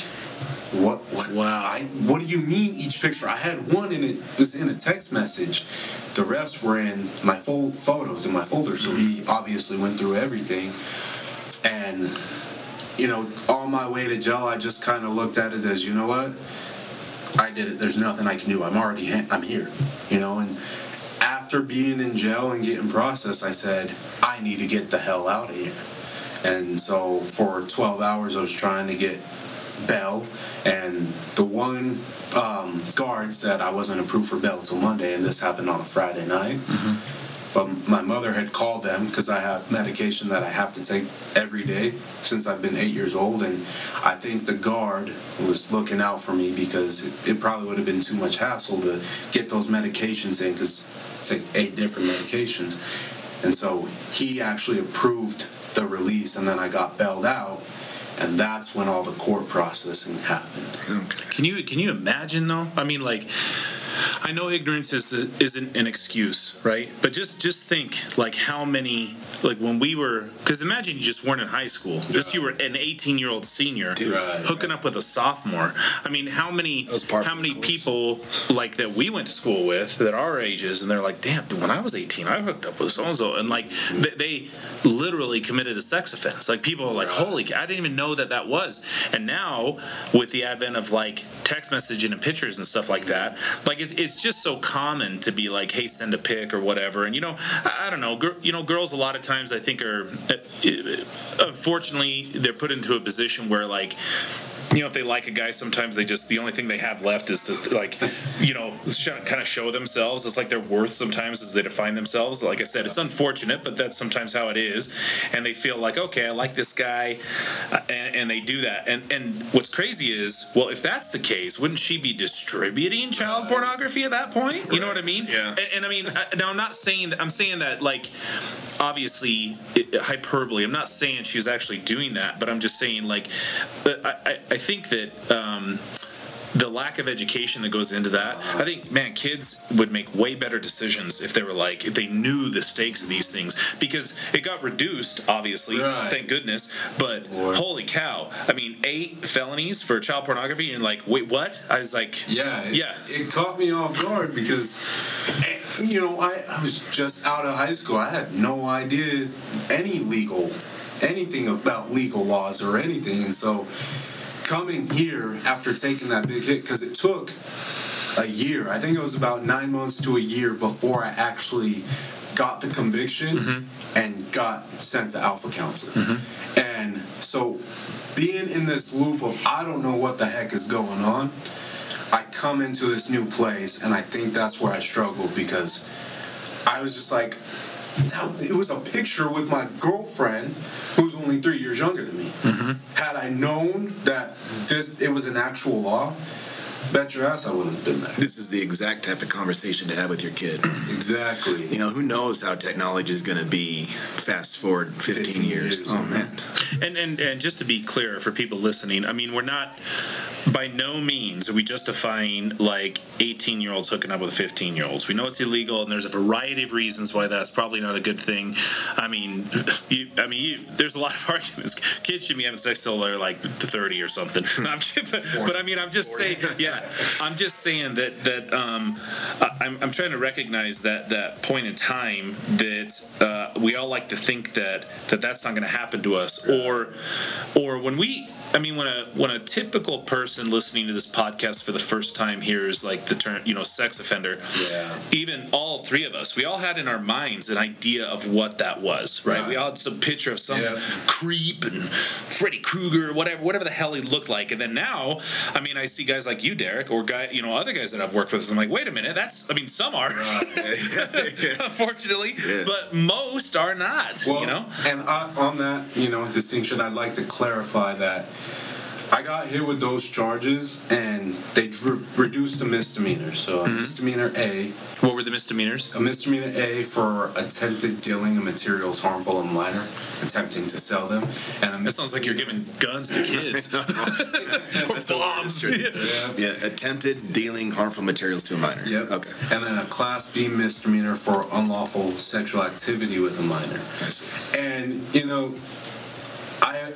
what? What? Wow. I, what do you mean each picture? I had one and it was in a text message. The rest were in my fo- photos in my folder. So he mm-hmm. obviously went through everything. And you know, on my way to jail, I just kind of looked at it as, you know what? I did it. There's nothing I can do. I'm already. Ha- I'm here. You know, and after being in jail and getting processed, I said, I need to get the hell out of here. And so for 12 hours, I was trying to get bail, and the one um, guard said I wasn't approved for Bell till Monday, and this happened on a Friday night. But my mother had called them because I have medication that I have to take every day since I've been eight years old, and I think the guard was looking out for me because it, it probably would have been too much hassle to get those medications in because take eight different medications, and so he actually approved the release, and then I got bailed out, and that's when all the court processing happened. Okay. Can you can you imagine though? I mean, like, I know ignorance is isn't an excuse, right? But just just think like how many like when we were because imagine you just weren't in high school, just you were an 18 year old senior Right, hooking up with a sophomore. I mean, how many That was part how many people like that we went to school with that are our ages and they're like, damn, dude, when I was 18, I hooked up with so and so, and like mm-hmm. they, they literally committed a sex offense. Like people are like, holy, I didn't even know that that was. And now with the advent of like text messaging and pictures and stuff like that, like it's, it's just so common to be like, hey, send a pic or whatever. And you know, I, I don't know, gir- you know, girls a lot of times I think are, uh, unfortunately, they're put into a position where like you know, if they like a guy, sometimes they just the only thing they have left is to like, you know, sh- kind of show themselves. It's like their worth sometimes is they define themselves. Like I said, it's unfortunate, but that's sometimes how it is. And they feel like, okay, I like this guy, uh, and, and they do that. And and what's crazy is, well, if that's the case, wouldn't she be distributing child pornography at that point? You know what I mean? Yeah. And, and I mean, I, now I'm not saying that. I'm saying that like obviously it, hyperbole. I'm not saying she was actually doing that, but I'm just saying like uh, I, I, I think that um, the lack of education that goes into that. I think, man, kids would make way better decisions if they were like if they knew the stakes of these things because it got reduced, obviously, Right. thank goodness. But Lord. holy cow! I mean, eight felonies for child pornography, and like, wait, what? I was like, Yeah, it, Yeah. It caught me off guard because, eh, you know, I, I was just out of high school. I had no idea any legal, anything about legal laws or anything, and so coming here after taking that big hit because it took a year. I think it was about nine months to a year before I actually got the conviction mm-hmm. and got sent to Alpha Counseling. Mm-hmm. And so being in this loop of I don't know what the heck is going on, I come into this new place and I think that's where I struggled because I was just like, it was a picture with my girlfriend who's only three years younger than me. Mm-hmm. Had I known that this it was an actual law, bet your ass I wouldn't have been there. This is the exact type of conversation to have with your kid. Exactly. You know, who knows how technology is going to be fast forward 15, 15 years. years, Oh, man. And, and and just to be clear for people listening, I mean, we're not by no means are we justifying like 18 year olds hooking up with 15 year olds. We know it's illegal, and there's a variety of reasons why that's probably not a good thing. I mean, you, I mean, you, there's a lot of arguments. Kids should be having sex till they're like 30 or something. I'm but, but I mean, I'm just saying, yeah, I'm just saying that that um, I'm, I'm trying to recognize that that point in time that uh, we all like to think that that that's not going to happen to us, or or when we. I mean, when a when a typical person listening to this podcast for the first time hears like the term, you know, sex offender, Yeah. even all three of us, we all had in our minds an idea of what that was, right? We all had some picture of some Yeah. creep and Freddy Krueger, whatever, whatever the hell he looked like. And then now, I mean, I see guys like you, Derek, or guy, you know, other guys that I've worked with. I'm like, wait a minute, that's. I mean, some are, unfortunately, Yeah. but most are not. Well, you know, and I, on that, you know, distinction, I'd like to clarify that I got hit with those charges, and they dr- reduced a misdemeanor. So Mm-hmm. a misdemeanor A, what were the misdemeanors? a misdemeanor A for attempted dealing of materials harmful and minor, attempting to sell them, and a That sounds like you're giving guns to kids. or That's the word, bombs. it's true. Yeah. Yeah, attempted dealing harmful materials to a minor. Yep. Okay. And then a Class B misdemeanor for unlawful sexual activity with a minor. I see. And you know, I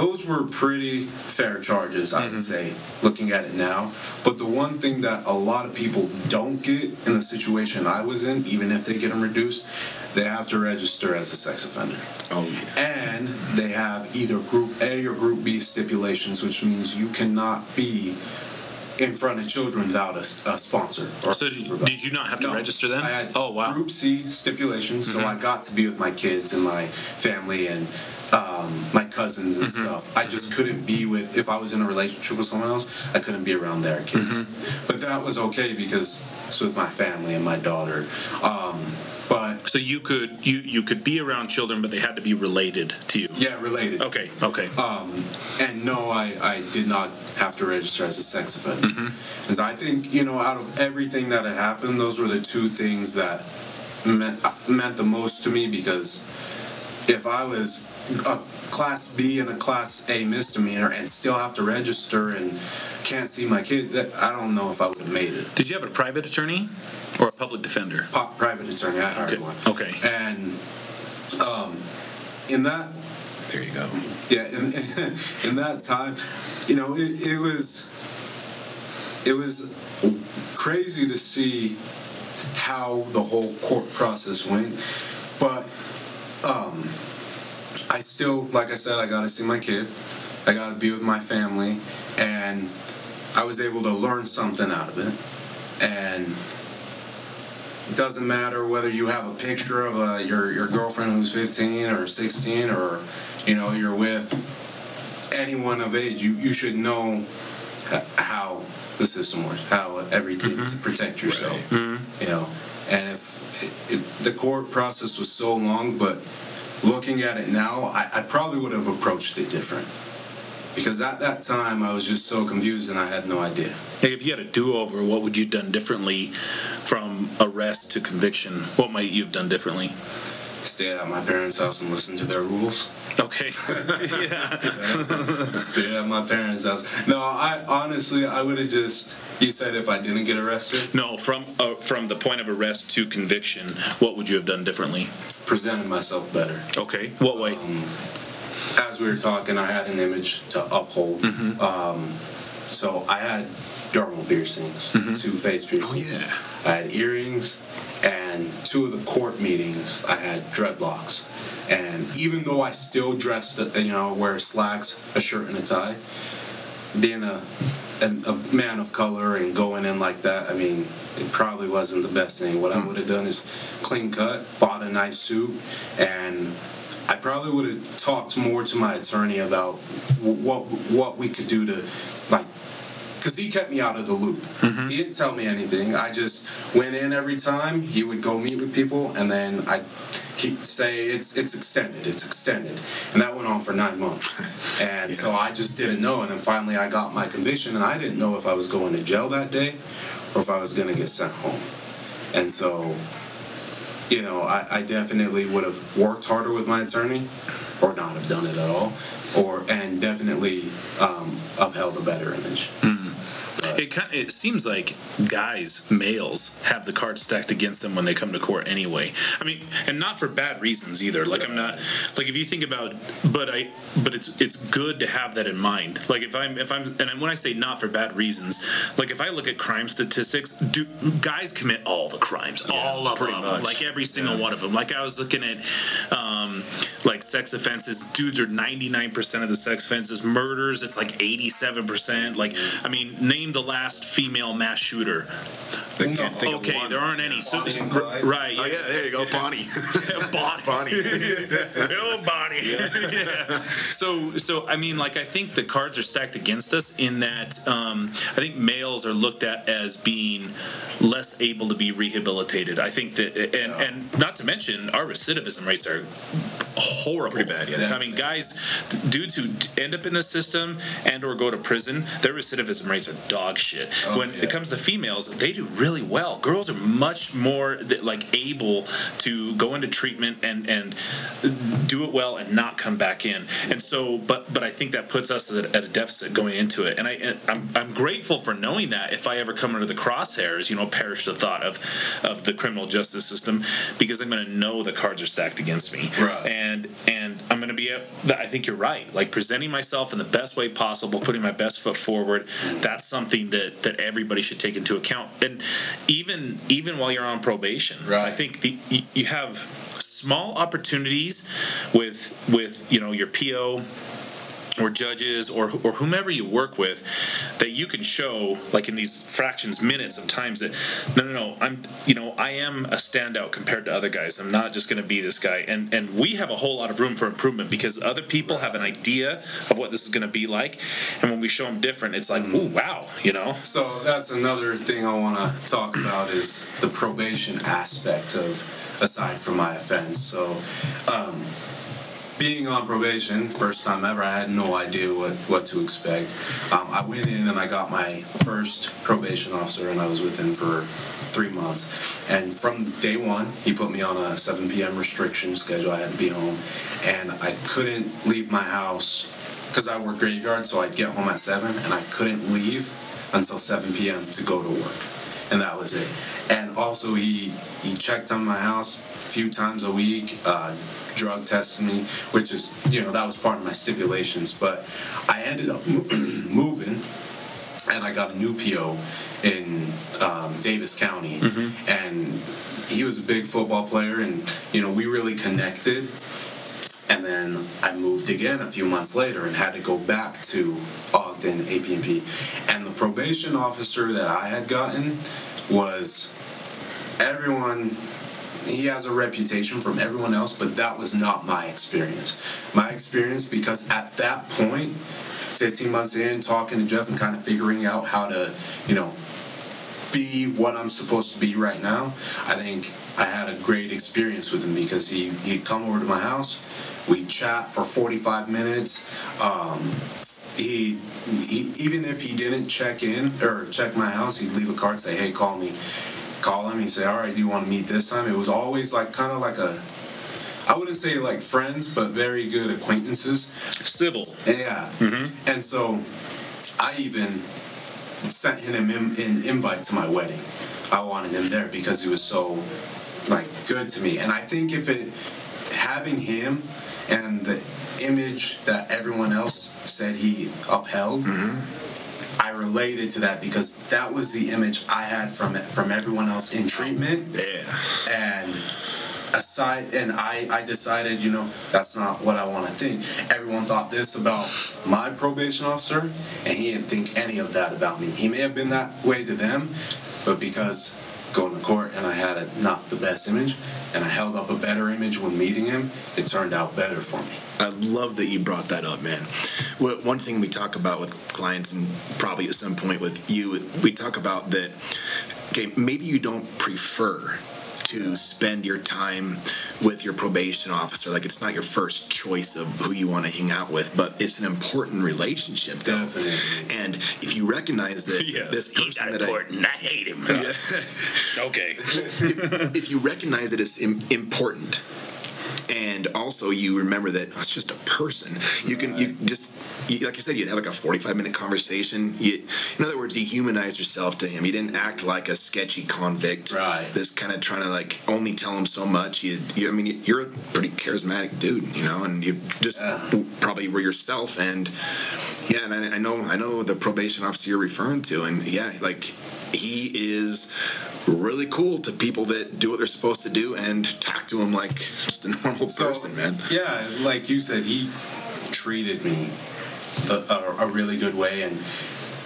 those were pretty fair charges, I would mm-hmm. say, looking at it now. But the one thing that a lot of people don't get in the situation I was in, even if they get them reduced, they have to register as a sex offender. Oh, yeah. And they have either Group A or Group B stipulations, which means you cannot be in front of children without a, a sponsor or So did, you not have to No, register then? I had oh wow. Mm-hmm. Group C stipulations, so I got to be with my kids and my family and um, my cousins and Mm-hmm. stuff. I just couldn't be with if I was in a relationship with someone else. I couldn't be around their kids, Mm-hmm. but that was okay because it's with my family and my daughter. Um, but So you could you you could be around children, but they had to be related to you. yeah, related. Okay. Okay. Um, and no, I, I did not have to register as a sex offender. Because I think, you know, out of everything that had happened, those were the two things that meant, meant the most to me because if I was a class B and a class A misdemeanor and still have to register and can't see my kid, I don't know if I would have made it. Did you have a private attorney or a public defender? Pop, private attorney, I hired Okay. one. Okay. And um, in that There you go. yeah in, in that time you know it, it was it was crazy to see how the whole court process went but um i still like i said i got to see my kid i got to be with my family and i was able to learn something out of it and it doesn't matter whether you have a picture of uh, your your girlfriend who's 15 or 16 or you know you're with anyone of age you you should know how the system works how everything to protect yourself you know? And if it, it, the court process was so long but looking at it now I, I probably would have approached it different because at that time I was just so confused and I had no idea Hey, if you had a do-over, what would you have done differently from arrest to conviction? What might you have done differently? stay at my parents' house and listen to their rules Okay. yeah. Stay at my parents' house. No, I honestly, I would have just. You said if I didn't get arrested, No, from uh, from the point of arrest to conviction, what would you have done differently? presented myself better. Okay. What way? As we were talking, I had an image to uphold. Mm-hmm. Um, so I had dermal piercings, Mm-hmm. two face piercings. Oh, yeah. I had earrings, and two of the court meetings, I had dreadlocks. And even though I still dressed, uh, you know, wear slacks, a shirt, and a tie, being a, a, a man of color and going in like that, I mean, it probably wasn't the best thing. What I would have done is clean cut, bought a nice suit, and I probably would have talked more to my attorney about what what we could do to like because he kept me out of the loop. Mm-hmm. He didn't tell me anything. I just went in every time. He would go meet with people, and then I he'd say it's it's extended, it's extended, and that went on for nine months. And so I just didn't know. And then finally, I got my conviction, and I didn't know if I was going to jail that day or if I was going to get sent home. And so, you know, I, I definitely would have worked harder with my attorney, or not have done it at all, or and definitely um, upheld a better image. It kind of, it seems like guys, males, have the cards stacked against them when they come to court anyway. I mean, and not for bad reasons either. Like I'm not like if you think about, but I, but it's it's good to have that in mind. Like if I'm if I'm and when I say not for bad reasons, like if I look at crime statistics, do guys commit all the crimes, all of them, much. like every single one of them. Like I was looking at, um, like sex offenses. Dudes are 99% of the sex offenses. Murders, it's like 87%. Like I mean, name the last female mass shooter. I can't think of Okay, one. there aren't any. So, Bonnie and Clyde. right. Oh yeah, there you go, Bonnie. Bonnie. Bonnie. Oh, Bonnie. Yeah. So, so I mean, like, I think the cards are stacked against us in that um, I think males are looked at as being less able to be rehabilitated. I think that, and and not to mention, our recidivism rates are horrible. Pretty bad, yeah. I mean, guys, dudes who end up in the system and or go to prison, their recidivism rates are dog shit. Oh, when yeah. it comes to females, they do really well. Girls are much more like able to go into treatment and and do it well and not come back in. And so, but but I think that puts us at, at a deficit going into it. And I I'm, I'm grateful for knowing that if I ever come under the crosshairs, you know, perish the thought of of the criminal justice system because I'm going to know the cards are stacked against me. Right. And and I'm going to be. A, I think you're right. Like presenting myself in the best way possible, putting my best foot forward. That's something that that everybody should take into account. And even even while you're on probation, Right. I think the you, you have small opportunities with with you know your PO or judges or or whomever you work with that you can show like in these fractions minutes of times that no no no I'm you know I am a standout compared to other guys. I'm not just going to be this guy. And and we have a whole lot of room for improvement because other people have an idea of what this is going to be like. And when we show them different it's like ooh wow you know? So that's another thing I want to talk about is the probation aspect of aside from my offense. So, um, being on probation, first time ever, I had no idea what, what to expect. Um, I went in and I got my first probation officer, and I was with him for three months. And from day one, he put me on a 7 p.m. restriction schedule. I had to be home, and I couldn't leave my house because I work graveyard, so I'd get home at 7, and I couldn't leave until 7 p.m. to go to work. And that was it. And also, he, he checked on my house a few times a week, uh, drug tested me, which is, you know, that was part of my stipulations. But I ended up moving, and I got a new PO in um, Davis County. And he was a big football player, and, you know, we really connected. And then I moved again a few months later and had to go back to Ogden AP&P. And the probation officer that I had gotten was everyone he has a reputation from everyone else, but that was not my experience. My experience, because at that point, 15 months in, talking to Jeff and kind of figuring out how to, you know, be what I'm supposed to be right now, I think I had a great experience with him because he, he'd come over to my house, we'd chat for 45 minutes. Um, he, he even if he didn't check in or check my house, he'd leave a card say, "Hey, call me." Call him. He'd say, "All right, do you want to meet this time?" It was always like kind of like a I wouldn't say like friends, but very good acquaintances. Civil. Yeah. Mm-hmm. And so I even sent him an, an invite to my wedding. I wanted him there because he was so like good to me. And I think if it having him and the image that everyone else said he upheld, I related to that because that was the image I had from from everyone else in treatment. Yeah. and aside and I, I decided you know that's not what i want to think. Everyone thought this about my probation officer and he didn't think any of that about me. He may have been that way to them but because going to court and i had a, not the best image and i held up a better image when meeting him it turned out better for me I love that you brought that up, man. One thing we talk about with clients, and probably at some point with you, we talk about that. Okay, maybe you don't prefer to spend your time with your probation officer. Like it's not your first choice of who you want to hang out with, but it's an important relationship, though. Definitely. And if you recognize that Yeah. this He's person not that I, important. I, hate him. okay. if you recognize that it's Im- important and also you remember that oh, it's just a person you can you just you, like I said, you'd have like a 45 minute conversation. You, in other words, you humanize yourself to him. You didn't act like a sketchy convict. Right. That's kind of trying to like only tell him so much. You, you I mean, you're a pretty charismatic dude, you know, and you just Yeah. probably were yourself. And yeah, and I, I know, I know the probation officer you're referring to, and yeah, like he is really cool to people that do what they're supposed to do and talk to him like just a normal person, man. Yeah, like you said, he treated me the, a, a really good way, and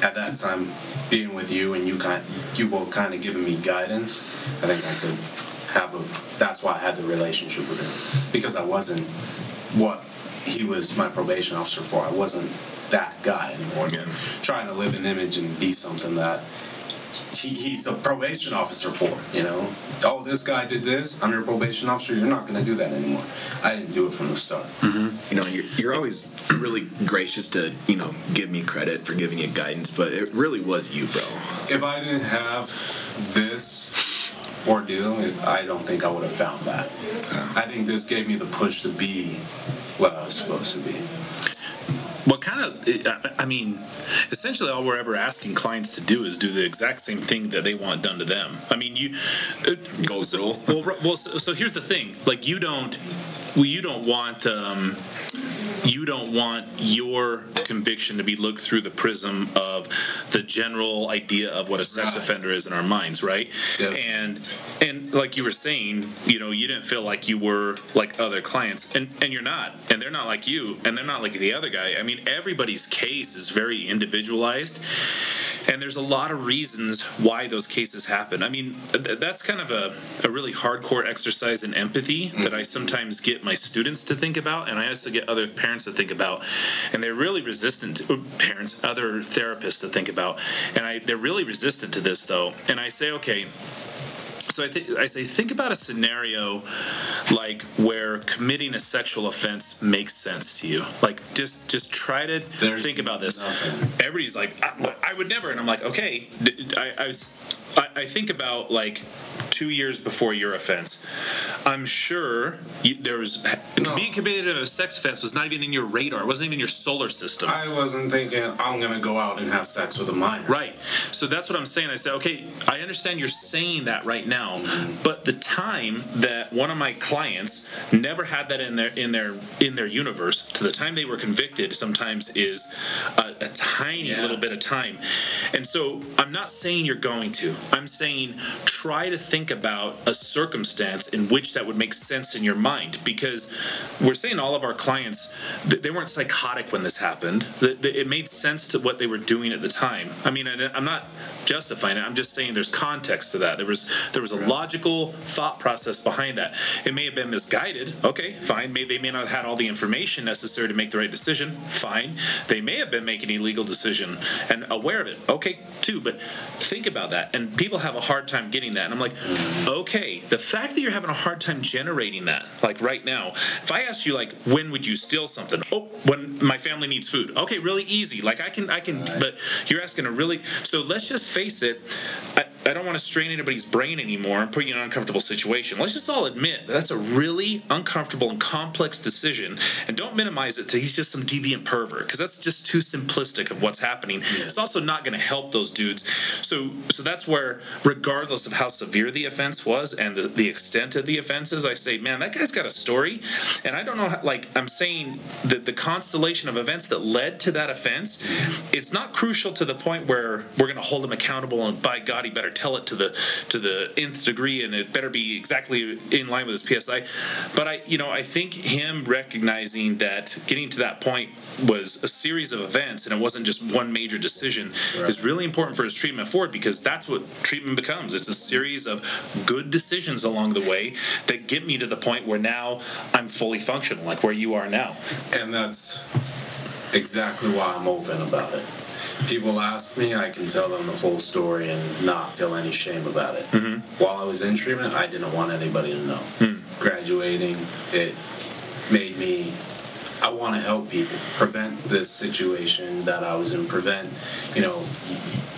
at that time, being with you and you kind, you both kind of giving me guidance, I think I could have a. That's why I had the relationship with him because I wasn't what he was my probation officer for. I wasn't that guy anymore. Yeah. Trying to live an image and be something that he, he's a probation officer for, you know. Oh, this guy did this. I'm your probation officer. You're not going to do that anymore. I didn't do it from the start. Mm-hmm. You know, you're, you're always really gracious to, you know, give me credit for giving you guidance, but it really was you, bro. If I didn't have this ordeal, I don't think I would have found that. Oh. I think this gave me the push to be what I was supposed to be. What kind of, I- mean, essentially all we're ever asking clients to do is do the exact same thing that they want done to them. I mean, you. uh, Gold so. Well, well so, so here's the thing. Like, you don't, well, you don't want, um, you don't want your conviction to be looked through the prism of the general idea of what a sex Right. offender is in our minds, right? And and like you were saying, you know, you didn't feel like you were like other clients, and and you're not, and they're not like you, and they're not like the other guy. I mean, everybody's case is very individualized. And there's a lot of reasons why those cases happen. I mean, th- that's kind of a, a really hardcore exercise in empathy that mm-hmm. I sometimes get my students to think about, and I also get other parents to think about. And they're really resistant to parents, other therapists to think about. And I, they're really resistant to this, though. And I say, okay, so I, th- I say, think about a scenario like where committing a sexual offense makes sense to you. Like, just just try to There's think about this. nothing. Everybody's like, I, I would never, and I'm like, okay. I, I was, I, I think about like two years before your offense. I'm sure you, there was No. being committed of a sex offense was not even in your radar. It wasn't even in your solar system. I wasn't thinking I'm gonna go out and have sex with a minor. Right. So that's what I'm saying. I said, okay, I understand you're saying that right now, but the time that one of my clients never had that in their in their in their universe to the time they were convicted sometimes is a, a tiny Yeah. little bit of time. And so I'm not saying you're going to. I'm saying try to think about a circumstance in which that would make sense in your mind because we're saying all of our clients they weren't psychotic when this happened. It made sense to what they were doing at the time. I mean, I'm not justifying it. I'm just saying there's context to that. There was there was a logical thought process behind that. It may have been misguided. Okay, fine. May, they may not have had all the information necessary to make the right decision. Fine. They may have been making a legal decision and aware of it. Okay, too. But think about that. And people have a hard time getting that. And I'm like, okay, the fact that you're having a hard time generating that, like right now, if I asked you like, when would you steal something? Oh, when my family needs food. Okay, really easy. Like I can, I can. But you're asking a really. So let's just face it. I, I don't want to strain anybody's brain anymore and put you in an uncomfortable situation. Let's just all admit that that's a really uncomfortable and complex decision, and don't minimize it to he's just some deviant pervert because that's just too simplistic of what's happening. It's also not going to help those dudes. So, so that's where, regardless of how severe the offense was and the, the extent of the offenses, I say, man, that guy's got a story, and I don't know. How, like I'm saying that the constellation of events that led to that offense, it's not crucial to the point where we're going to hold him accountable and by God, he better tell it to the to the nth degree, and it better be exactly in line with his PSI. But I, you know, I think him recognizing that getting to that point was a series of events, and it wasn't just one major decision, is really important for his treatment forward because that's what treatment becomes. It's a series of good decisions along the way that get me to the point where now I'm fully functional, like where you are now. And that's exactly why I'm open about it. People ask me, I can tell them the full story and not feel any shame about it. Mm-hmm. While I was in treatment, I didn't want anybody to know. Hmm. Graduating, it made me. I want to help people prevent this situation that I was in. Prevent, you know,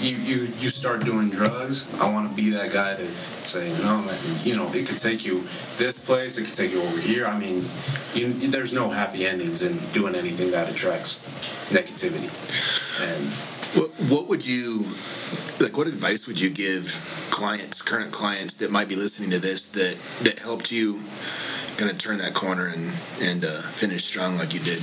you you you start doing drugs. I want to be that guy to say, no, man, you know, it could take you this place. It could take you over here. I mean, you, there's no happy endings in doing anything that attracts negativity. And What, what would you like? What advice would you give clients, current clients that might be listening to this that that helped you of turn that corner and and uh, finish strong like you did?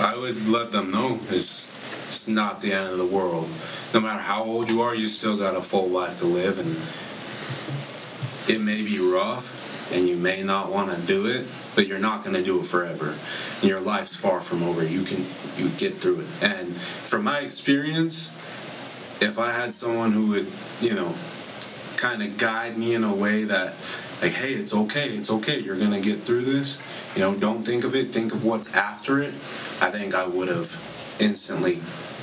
I would let them know it's it's not the end of the world. No matter how old you are, you still got a full life to live, and it may be rough, and you may not want to do it, but you're not going to do it forever. And your life's far from over. You can you get through it. And from my experience, if I had someone who would, you know, kind of guide me in a way that like hey it's okay it's okay you're gonna get through this. You know don't think of it think of what's after it. I think i would have instantly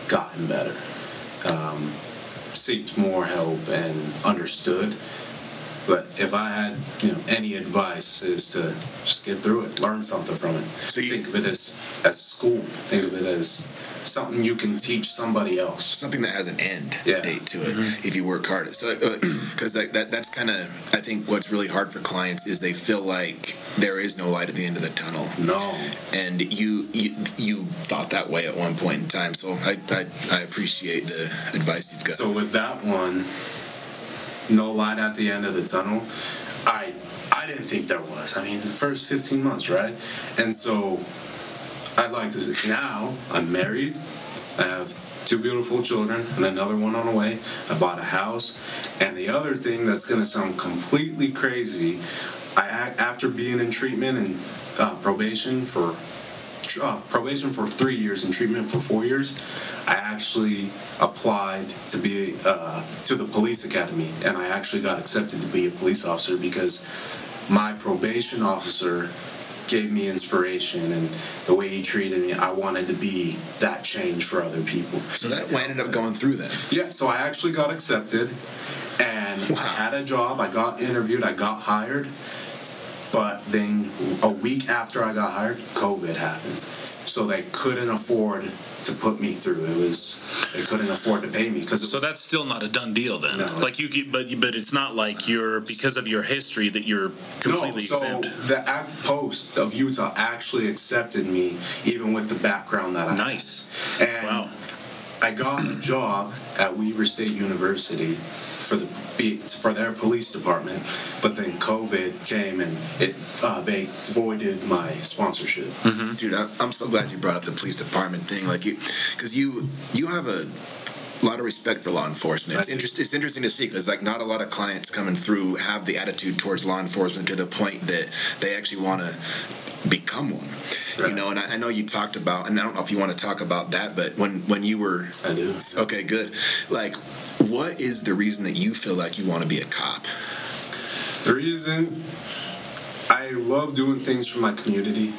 gotten better. Um, seeked more help and understood but if i had you know any advice is to just get through it learn something from it So you- think of it as as school think of it as something you can teach somebody else Something that has an end Yeah. date to it mm-hmm. if you work hard. So uh, because like that that's kind of I think what's really hard for clients is they feel like there is no light at the end of the tunnel. no and you you, you thought that way at one point in time. So I I, I appreciate the advice you've got. So with that one, no light at the end of the tunnel. I I didn't think there was. I mean, the first 15 months, right? And so I'd like to say now I'm married. I have two beautiful children and another one on the way. I bought a house. And the other thing that's going to sound completely crazy, I after being in treatment and uh, probation for uh, probation for three years and treatment for four years, I actually applied to be uh, to the police academy, and I actually got accepted to be a police officer because my probation officer gave me inspiration and the way he treated me. I wanted to be that change for other people. so that ended up going through then. Yeah, so I actually got accepted and Wow. I had a job. I got interviewed, I got hired. But then a week after I got hired, COVID happened. So they couldn't afford to put me through. It was they couldn't afford to pay me because So that's still not a done deal then. No, like you, but but it's not like you're because of your history that you're completely no, so exempt. the act post of Utah actually accepted me, even with the background that I had. Nice. And Wow. I got a job at Weber State University for the for their police department, but then COVID came and it uh, they voided my sponsorship. Dude, I, I'm so glad you brought up the police department thing. Like you, because you you have a lot of respect for law enforcement. It's, I do. interest, it's interesting to see because like not a lot of clients coming through have the attitude towards law enforcement to the point that they actually want to become one. You know, and I, I know you talked about, and I don't know if you want to talk about that, but when when you were I do. okay, good. Like, what is the reason that you feel like you want to be a cop? The reason I love doing things for my community.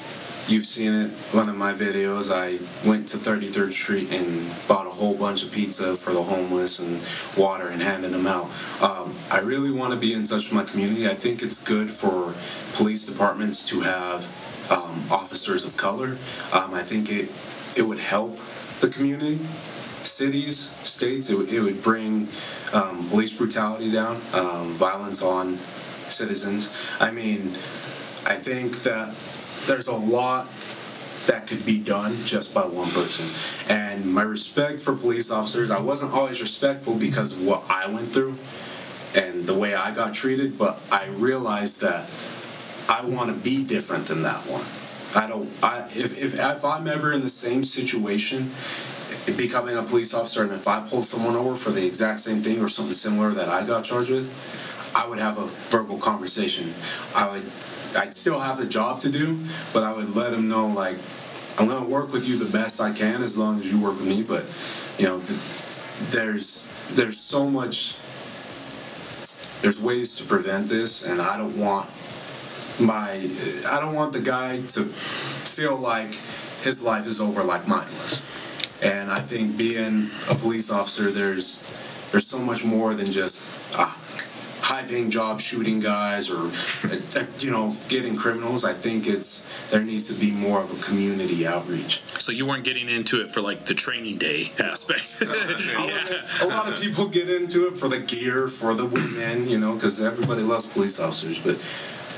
You've seen it. One of my videos, I went to 33rd Street and bought a whole bunch of pizza for the homeless and water and handed them out. Um, I really want to be in touch with my community. I think it's good for police departments to have um, officers of color. Um, I think it it would help the community cities, states, it, would- it would bring um, police brutality down, um, violence on citizens. I mean, I think that there's a lot that could be done just by one person. And my respect for police officers, I wasn't always respectful because of what I went through and the way I got treated, but I realized that I want to be different than that one. I don't. I if, if if I'm ever in the same situation, becoming a police officer, and if I pulled someone over for the exact same thing or something similar that I got charged with, I would have a verbal conversation. I would. I'd still have the job to do, but I would let them know like I'm gonna work with you the best I can as long as you work with me. But you know, there's there's so much. There's ways to prevent this, and I don't want my I don't want the guy to feel like his life is over like mine was. And I think being a police officer, there's there's so much more than just a high-paying job shooting guys or uh, you know getting criminals. I think it's there needs to be more of a community outreach. So you weren't getting into it for like the training day aspect. yeah. A lot of people get into it for the gear, for the women, you know, because everybody loves police officers. But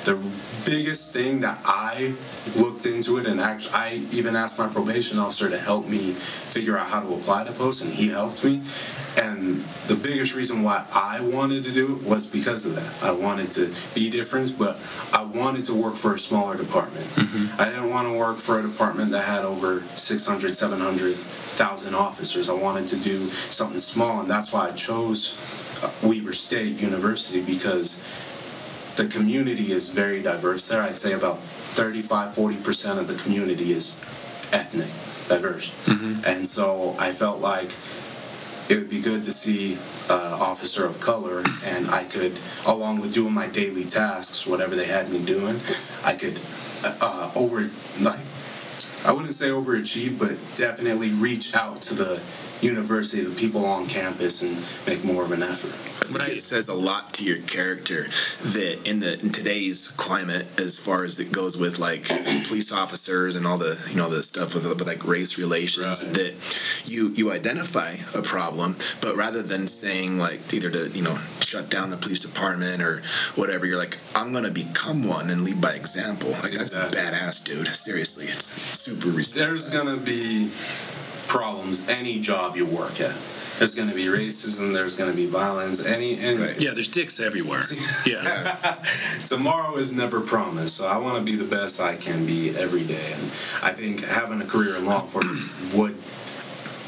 the biggest thing that I looked into it, and I even asked my probation officer to help me figure out how to apply to post, and he helped me. And the biggest reason why I wanted to do it was because of that. I wanted to be different, but I wanted to work for a smaller department. Mm-hmm. I didn't want to work for a department that had over 600, 700,000 officers. I wanted to do something small, and that's why I chose Weber State University because the community is very diverse there. I'd say about 35, 40% of the community is ethnic, diverse. And so I felt like it would be good to see an officer of color, and I could, along with doing my daily tasks, whatever they had me doing, I could uh, uh, over, like, I wouldn't say overachieve, but definitely reach out to the university, the people on campus, and make more of an effort. Think Right. it says a lot to your character that in the in today's climate, as far as it goes with like police officers and all the you know the stuff with, with like race relations, Right. that you you identify a problem, but rather than saying like either to you know shut down the police department or whatever, you're like I'm gonna become one and lead by example. Like Exactly. that's badass, dude. Seriously, it's super respectful. There's gonna be problems any job you work at. There's gonna be racism. There's gonna be violence. Any any. Right. Yeah, there's dicks everywhere. Yeah. Tomorrow is never promised, so I want to be the best I can be every day. And I think having a career in law enforcement would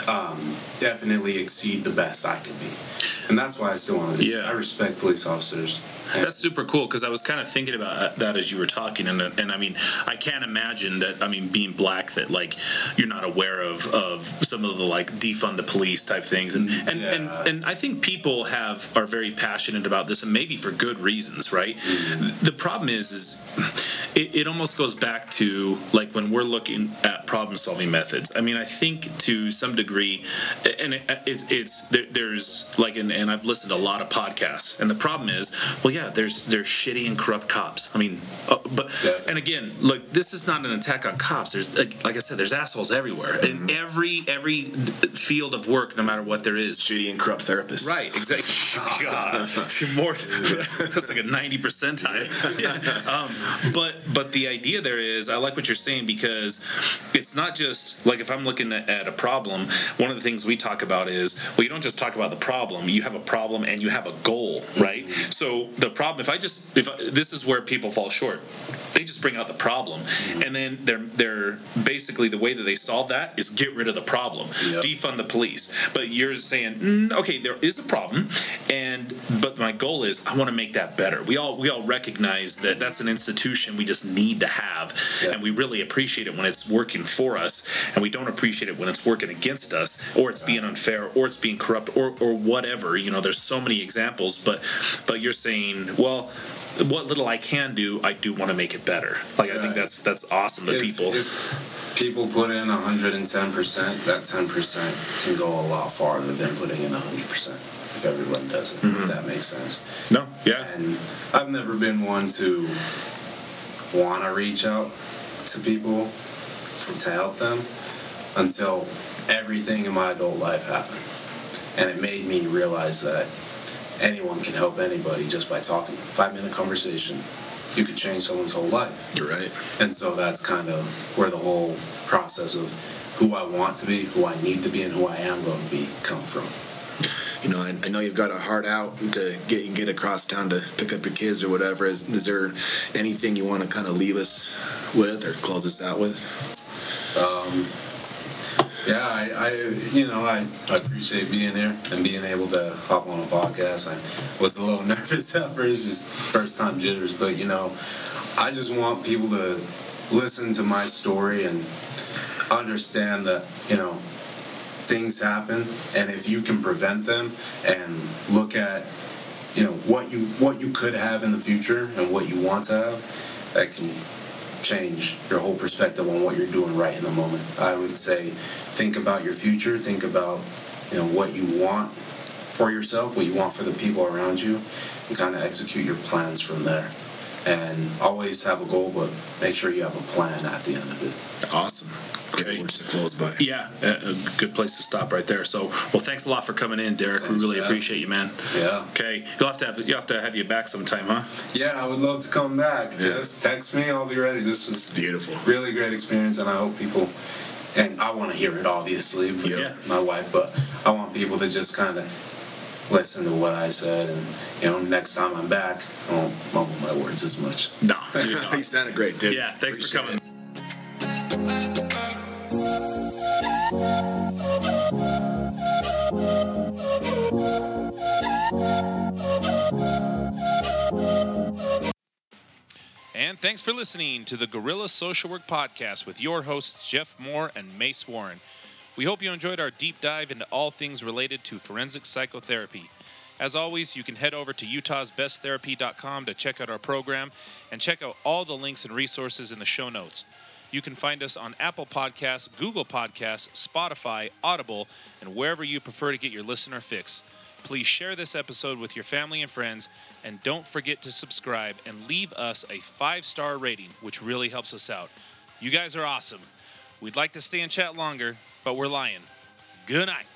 um, definitely exceed the best I could be, and that's why I still want to. Yeah. I respect police officers. That's super cool because I was kind of thinking about uh, that as you were talking, and uh, and I mean, I can't imagine that. I mean, being black, that like you're not aware of of some of the like defund the police type things, and and Yeah. and, and I think people have are very passionate about this, and maybe for good reasons, right? Mm. The problem is, is it, it almost goes back to like when we're looking at problem solving methods. I mean, I think to some degree, and it, it's it's there, there's like, and, and I've listened to a lot of podcasts, and the problem is, well, yeah, there's there's shitty and corrupt cops. I mean, uh, but and again, look, this is not an attack on cops. There's like, like I said, there's assholes everywhere in every every field of work, no matter what there is. Shitty and corrupt therapists. Right, exactly. God, more. That's like a ninety percentile. Yeah. Um, but but the idea there is, I like what you're saying because it's not just like if I'm looking at, at a problem. One of the things we talk about is well, you don't just talk about the problem. You have a problem and you have a goal, right? So the problem, if I just if I, this is where people fall short, they just bring out the problem, and then they're they're basically the way that they solve that is get rid of the problem, Yep. defund the police. But you're saying, mm, okay, there is a problem, and but my goal is I want to make that better. We all we all recognize that that's an institution we just need to have, Yeah. and we really appreciate it when it's working for us, and we don't appreciate it when it's working against us, or it's being unfair, or it's being corrupt, or or whatever. You know, there's so many examples, but but you're saying, well. What little I can do, I do want to make it better. Like I think that's that's awesome to If- people. If people put in 110%, that 10% can go a lot farther than putting in 100% if everyone does it, if mm-hmm. that makes sense. no, yeah, And I've never been one to want to reach out to people for, to help them until everything in my adult life happened. And it made me realize that anyone can help anybody just by talking. Five minute conversation, you could change someone's whole life. You're right. And so that's kind of where the whole process of who I want to be, who I need to be, and who I am going to be come from. You know, I, I know you've got a heart out to get get across town to pick up your kids or whatever. Is, is there anything you want to kind of leave us with or close us out with? Um, yeah, I, I, you know, I, I appreciate being here and being able to hop on a podcast. I was a little nervous at first, just first time jitters, but you know, I just want people to listen to my story and understand that, you know, things happen and if you can prevent them and look at you know what you what you could have in the future and what you want to have that can change your whole perspective on what you're doing right in the moment. I would say think about your future think about you know what you want for yourself what you want for the people around you and kind of execute your plans from there. And always have a goal but make sure you have a plan at the end of it. Awesome. Great Okay. words to close by. Yeah, a, a good place to stop right there. So, well, thanks a lot for coming in, Derek. Thanks we really having appreciate you, man. yeah Okay, you'll have to have you'll have to have you back sometime, huh? Yeah, I would love to come back. Yeah. Just text me, I'll be ready. This was Beautiful. really great experience, and I hope people, and I want to hear it obviously, Yeah. my wife, but I want people to just kind of listen to what I said, and you know, next time I'm back, I won't mumble my words as much. No, you sounded great, dude. yeah. Thanks for coming. it. And thanks for listening to the Gorilla Social Work Podcast with your hosts, Jeff Moore and Mace Warren. We hope you enjoyed our deep dive into all things related to forensic psychotherapy. As always, you can head over to utahsbesttherapy.com to check out our program and check out all the links and resources in the show notes. You can find us on Apple Podcasts, Google Podcasts, Spotify, Audible, and wherever you prefer to get your listener fix. Please share this episode with your family and friends, and don't forget to subscribe and leave us a five star rating, which really helps us out. You guys are awesome. We'd like to stay and chat longer, but we're lying. Good night.